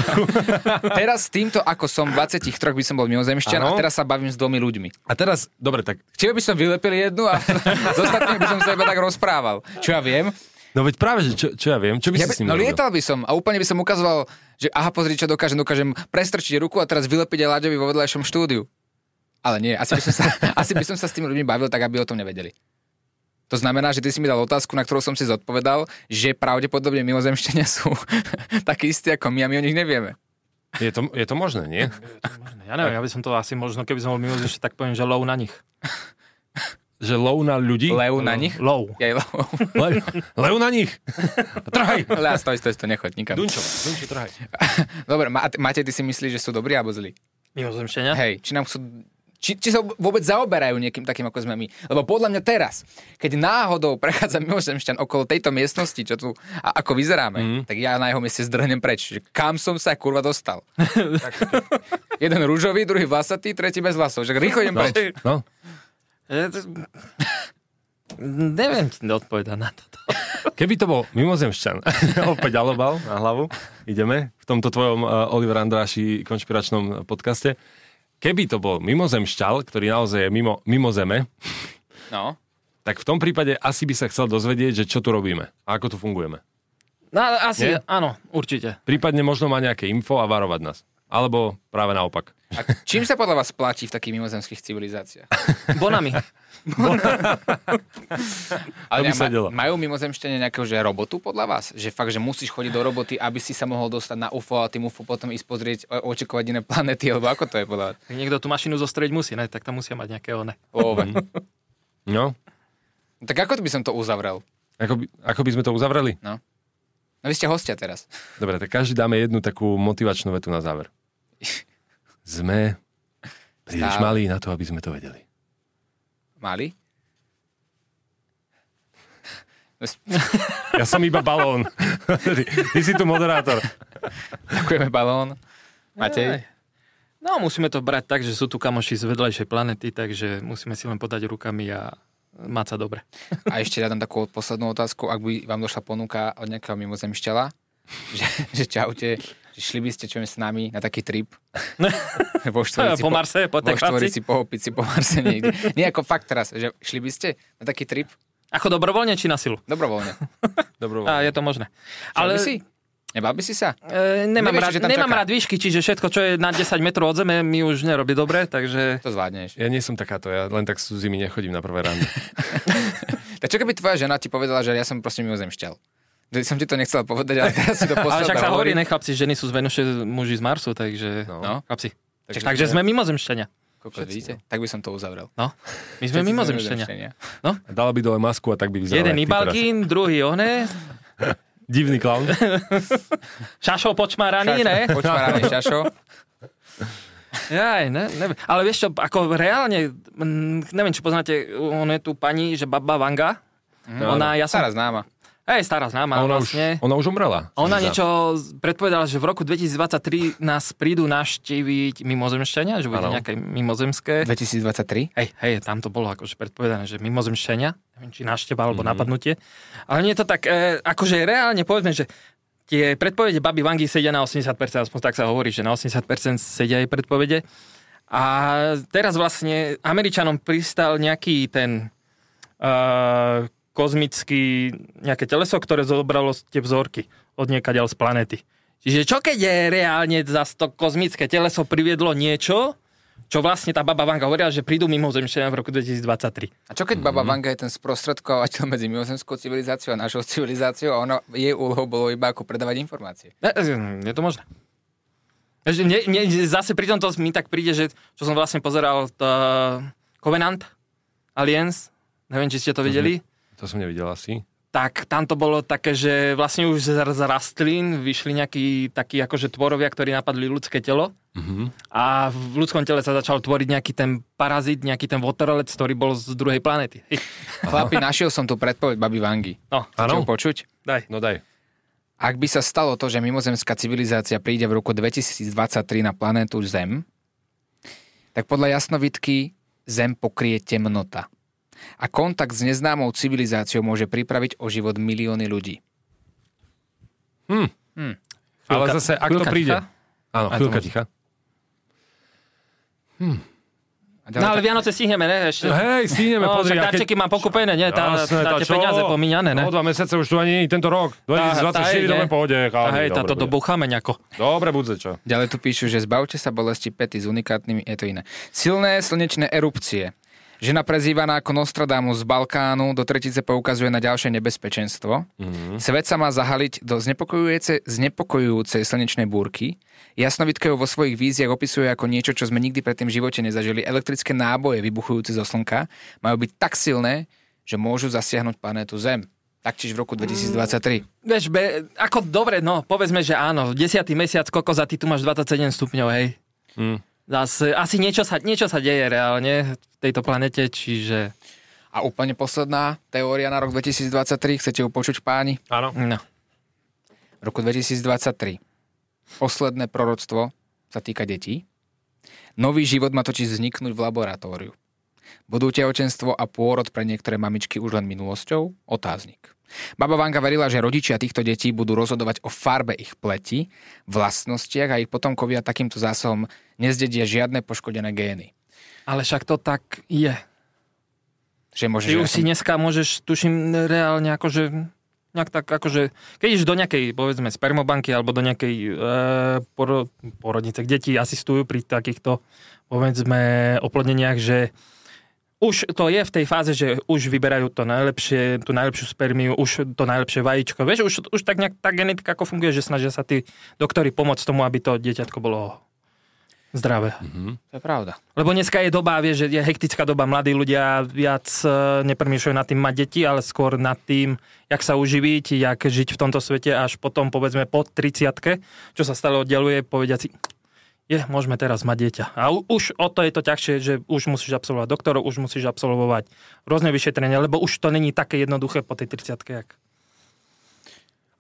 Teraz týmto, ako som 23 by som bol mimozemšťan a teraz sa bavím s dvomi ľuďmi. A teraz, dobre, tak Čiže by som vylepil jednu a s ostatnými by som sa iba tak rozprával. Čo ja viem? No veď práve, že čo, čo ja viem, čo by Ja si by, s nimi no robil? lietal by som a úplne by som ukazoval, že aha, pozri, čo dokážem, dokážem prestrčiť ruku a teraz vylepiť aj Láďovi vo vedľajšom štúdiu. Ale nie, asi by, som sa, asi by som sa s tými ľuďmi bavil tak, aby o tom nevedeli. To znamená, že ty si mi dal otázku, na ktorú som si zodpovedal, že pravdepodobne mimozemšťania sú takí istí ako my a my o nich nevieme. Je to, je to možné, nie? Ja neviem, ja by som to asi možno, keby som bol mimo, že tak poviem, že low na nich. Že low na ľudí? Leu na nich? Low. Ja leu. Le, lev na nich! Trhaj! Le, stoj, stoj, stoj, nechoď nikam. Dunčo, Dunčo, trhaj. Dobre, Ma- Matej, ty si myslíš, že sú dobrí alebo zlí? Mimozemšťania? Hej, či nám chcú... Či, či sa vôbec zaoberajú niekým takým, ako sme my. Lebo podľa mňa teraz, keď náhodou prechádza mimozemšťan okolo tejto miestnosti, čo tu, a ako vyzeráme, mm. tak ja na jeho mieste zdrhnem preč. Že kam som sa kurva dostal? Jeden rúžový, druhý vlasatý, tretí bez vlasov. Že rýchlo idem preč. No, to- Neviem ti odpovedať na toto. keby to bol mimozemšťan, opäť alobal na hlavu, ideme v tomto tvojom uh, Oliver Andráši konšpiračnom podcaste. Keby to bol mimozemšťal, ktorý naozaj je mimo, mimo zeme, No. tak v tom prípade asi by sa chcel dozvedieť, že čo tu robíme a ako tu fungujeme. No, asi, Nie? áno, určite. Prípadne možno má nejaké info a varovať nás. Alebo práve naopak. A čím sa podľa vás platí v takých mimozemských civilizáciách? Bonami. Ale To by ne- sa delo. majú mimozemšťania nejakého že robotu podľa vás? Že fakt, že musíš chodiť do roboty, aby si sa mohol dostať na UFO a tým UFO potom ísť pozrieť, očakovať iné planety, alebo ako to je podľa vás? Niekto tú mašinu zostrieť musí, ne? tak tam musia mať nejaké one. Ove. No, Tak ako by som to uzavrel? ako by, ako by sme to uzavreli? No vy ste hostia teraz. Dobre, tak každý dáme jednu takú motivačnú vetu na záver. Sme príliš Stále. malí na to, aby sme to vedeli. Mali? Ja som iba balón. ty, ty si tu moderátor. Ďakujeme, balón. Matej? No, musíme to brať tak, že sú tu kamoši z vedľajšej planety, takže musíme si len podať rukami a mať sa dobre. A ešte ja dám takú poslednú otázku, ak by vám došla ponuka od nejakého mimozemšťala, že, že čaute, šli by ste čo s nami na taký trip vo štvorici, Po Marse, po vo Texasi. štvorici, po opici, po Marse niekde. Nie ako fakt teraz, že šli by ste na taký trip Ako dobrovoľne či na silu? dobrovoľne. Dobro. A je to možné. Ale... Ale by si? Nebal by si sa? e, nemám, Nevieš, rád, nemám čaká. rád výšky, čiže všetko, čo je na 10 metrov od zeme, mi už nerobí dobre, takže... To zvládneš. Ja nie som takáto, ja len tak sú zimy nechodím na prvé ráno. Tak čo keby tvoja žena ti povedala, že ja som proste mimozemšťal? Že som ti to nechcel povedať, ale teraz si to poslal. Ale však sa hovorí, ne chlapci, ženy sú z Venuše, muži z Marsu, takže... No. No. Chlapci. Takže Takže, takže sme mimozemšťania. Kokos, vidíte? Tak by som to uzavrel. No. My sme mimozemšťania. A dala by dole masku a tak by vyzerala. Jeden Ibalgín, druhý one. Divný klaun. šašo počmáraný, ne? Počmáraný šašo. Jaj, ne, neviem. Ale vieš čo, ako reálne, mm, neviem, či poznáte, ono je tu pani, že Baba Vanga. Ona, ja som... Známa. Hej, stará A známa, ona, vlastne. už, ona už umrela. Ona niečo predpovedala, že v roku 2023 nás prídu navštíviť mimozemšťania, že bude nejaké mimozemské. 2023? Hej, hej, tam to bolo akože predpovedané, že mimozemšťania, neviem, či návšteva Mhm. alebo napadnutie. Ale nie je to tak, e, akože reálne povedzme, že tie predpovede Baby Vangy sedia na 80%, aspoň tak sa hovorí, že na 80% sedia jej predpovede. A teraz vlastne Američanom pristal nejaký ten uh, kozmický, nejaké teleso, ktoré zobralo tie vzorky od niekaďal z planety. Čiže čo keď je reálne za to kozmické teleso priviedlo niečo, čo vlastne tá Baba Vanga hovorila, že prídu mimozemšťania v roku 2023. A čo keď Baba Vanga je ten sprostredkovateľ medzi mimozemskou civilizáciou a našou civilizáciou a ona, jej úlohou bolo iba ako predávať informácie? Ne, je to možné. Že Nie, nie, zase pri tomto mi tak príde, že čo som vlastne pozeral to Covenant Aliens, neviem, či ste to videli, To som nevidel asi. tak tam to bolo také, že vlastne už z, rastlín vyšli nejakí takí akože tvorovia, ktorí napadli ľudské telo Mhm. a v ľudskom tele sa začal tvoriť nejaký ten parazit, nejaký ten votorelec, ktorý bol z druhej planety. Chlapi, našiel som tu predpoveď Baby Vangy. No, Áno. počuť? daj. No daj. Ak by sa stalo to, že mimozemská civilizácia príde v roku 2023 na planétu Zem, tak podľa jasnovitky Zem pokrie temnota. A kontakt s neznámou civilizáciou môže pripraviť o život milióny ľudí. Ale Chvíľka- zase, ak to príde... ticha? Áno, chvíľka ticha. Hm. No ale Vianoce stihneme, ne? Ešte. Hej, stihneme, No, pozri. však keď- darčeky mám pokupené, nie? Tá, Jasné, tá, tá peniaze pomíňané, ne? O dva mesiace už tu ani tento rok. 2024 ide. ideme pohode. Hej, dobre táto bude. dobúchame nejako. Dobre, budze čo. Ďalej tu píšu, že zbavte sa bolesti pety s unikátnymi, je to iné. Silné slnečné erupcie. Žena prezývaná ako Nostradamus z Balkánu do tretice poukazuje na ďalšie nebezpečenstvo. Mm-hmm. Svet sa má zahaliť do znepokojujúce, znepokojujúcej slnečnej búrky. Jasnovitke ju vo svojich víziách opisuje ako niečo, čo sme nikdy predtým v živote nezažili. Elektrické náboje vybuchujúce zo slnka majú byť tak silné, že môžu zasiahnuť planétu Zem. Taktiež v roku 2023. Vieš, be, ako dobre, no, povedzme, že áno, 10. mesiac kokos a ty tu máš 27 stupňov, hej. Hm. Zas, asi niečo sa, niečo sa deje reálne v tejto planete, čiže... A úplne posledná teória na rok 2023, chcete ju počuť páni? Áno. No. V roku 2023. Posledné proroctvo sa týka detí. Nový život má totiž vzniknúť v laboratóriu. Budú tehotenstvo a pôrod pre niektoré mamičky už len minulosťou? Otáznik. Baba Vanka verila, že rodičia týchto detí budú rozhodovať o farbe ich pleti, vlastnostiach a ich potomkovia takýmto zásahom nezdedia žiadne poškodené gény. Ale však to tak je. Že môže, Ty už ja si som- dneska môžeš, tuším, reálne akože nejak tak akože, keď ideš do nejakej, povedzme, spermobanky alebo do nejakej e, poro, porodnice, kde ti asistujú pri takýchto, povedzme, oplodneniach, že už to je v tej fáze, že už vyberajú to najlepšie, tú najlepšiu spermiu, už to najlepšie vajíčko. Vieš, už, už tak nejak tá genetika ako funguje, že snažia sa tí doktori pomôcť tomu, aby to dieťatko bolo zdravé. To je pravda. Lebo dneska je doba, vieš, že je hektická doba, mladí ľudia viac e, nepremýšľajú nad tým mať deti, ale skôr nad tým, jak sa uživiť, jak žiť v tomto svete až potom, povedzme, po 30 čo sa stále oddeluje, povedia si, je, môžeme teraz mať dieťa. A už o to je to ťažšie, že už musíš absolvovať doktorov, už musíš absolvovať rôzne vyšetrenia, lebo už to není také jednoduché po tej 30 jak.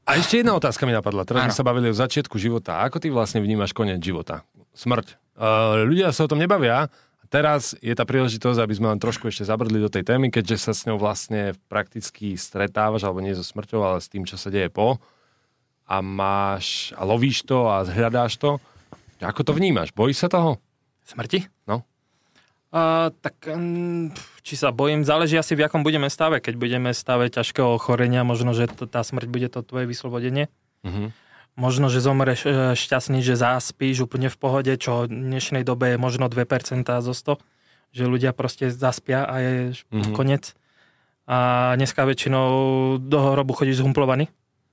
A ešte jedna otázka mi napadla. Teraz sme sa bavili o začiatku života. Ako ty vlastne vnímaš koniec života? Smrť. Uh, ľudia sa o tom nebavia. Teraz je tá príležitosť, aby sme len trošku ešte zabrdli do tej témy, keďže sa s ňou vlastne prakticky stretávaš, alebo nie so smrťou, ale s tým, čo sa deje po. A máš, a lovíš to a hľadáš to. Ako to vnímaš? Bojíš sa toho? Smrti? No. Uh, tak um, či sa bojím, záleží asi v akom budeme stave. Keď budeme stave ťažkého ochorenia, možno, že to, tá smrť bude to tvoje vyslobodenie. Mhm. Možno, že zomreš e, šťastný, že zaspíš úplne v pohode, čo v dnešnej dobe je možno 2% zo 100. Že ľudia proste zaspia a je Mhm. mm-hmm. koniec. A dneska väčšinou do hrobu chodíš zhumplovaný.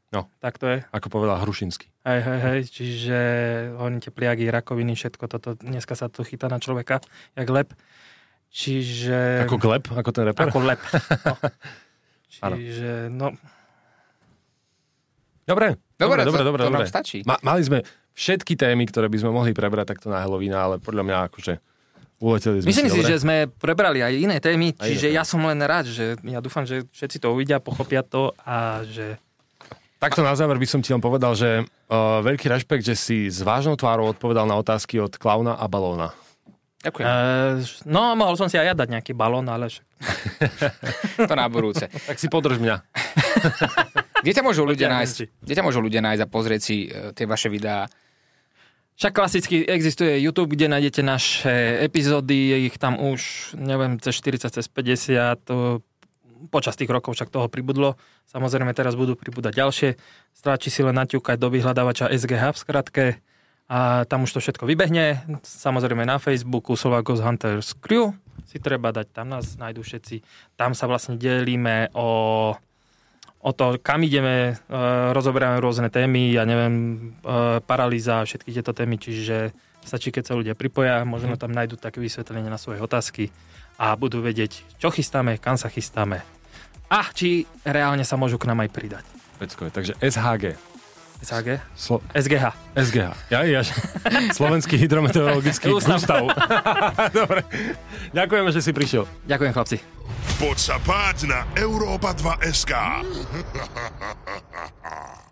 No. Tak to je. Ako povedal Hrušinsky. Hej, hej, hej. Čiže oni tie pliagy, rakoviny, všetko toto, dneska sa to chytá na človeka, jak lep. Čiže... Ako Gleb, ako ten reper? Ako lep. No. Čiže, no, Dobre, dobre, Dobre, dobre, to- dobre. to dobre. nám stačí. Ma, mali sme všetky témy, ktoré by sme mohli prebrať takto na Halloween, ale podľa mňa akože uleteli sme Myslím si, si, že sme prebrali aj iné témy, Aj čiže iné ja som len rád, že ja dúfam, že všetci to uvidia, pochopia to a že... Takto na záver by som ti len povedal, že uh, veľký rešpekt, že si s vážnou tvárou odpovedal na otázky od klauna a balóna. Ďakujem. E, no, mohol som si aj ja dať nejaký balón, ale však... To na budúce. Tak si podrž mňa. Kde ťa môžu ľudia nájsť? Kde ťa môžu ľudia nájsť a pozrieť si e, tie vaše videá? Však klasicky existuje YouTube, kde nájdete naše epizódy, je ich tam už, neviem, cez 40, cez 50, to, počas tých rokov však toho pribudlo. Samozrejme teraz budú pribúdať ďalšie. Stačí si len naťukať do vyhľadávača SGH v skratke a tam už to všetko vybehne. Samozrejme na Facebooku Slovak Ghost Hunters Crew si treba dať, tam nás nájdú všetci. Tam sa vlastne delíme o, o to, kam ideme, e, rozoberáme rôzne témy, ja neviem, e, paralýza, všetky tieto témy, čiže stačí, keď sa ľudia pripoja, možno tam nájdú také vysvetlenie na svoje otázky a budú vedieť, čo chystáme, kam sa chystáme a či reálne sa môžu k nám aj pridať. Peckové. Takže SHG. SAG? Slo- SGH. SGH. Ja, ja. Slovenský hydrometeorologický Ústav. ústav. Dobre. Ďakujeme, že si prišiel. Ďakujem chlapci. Poď sa páť na Európa 2 SK.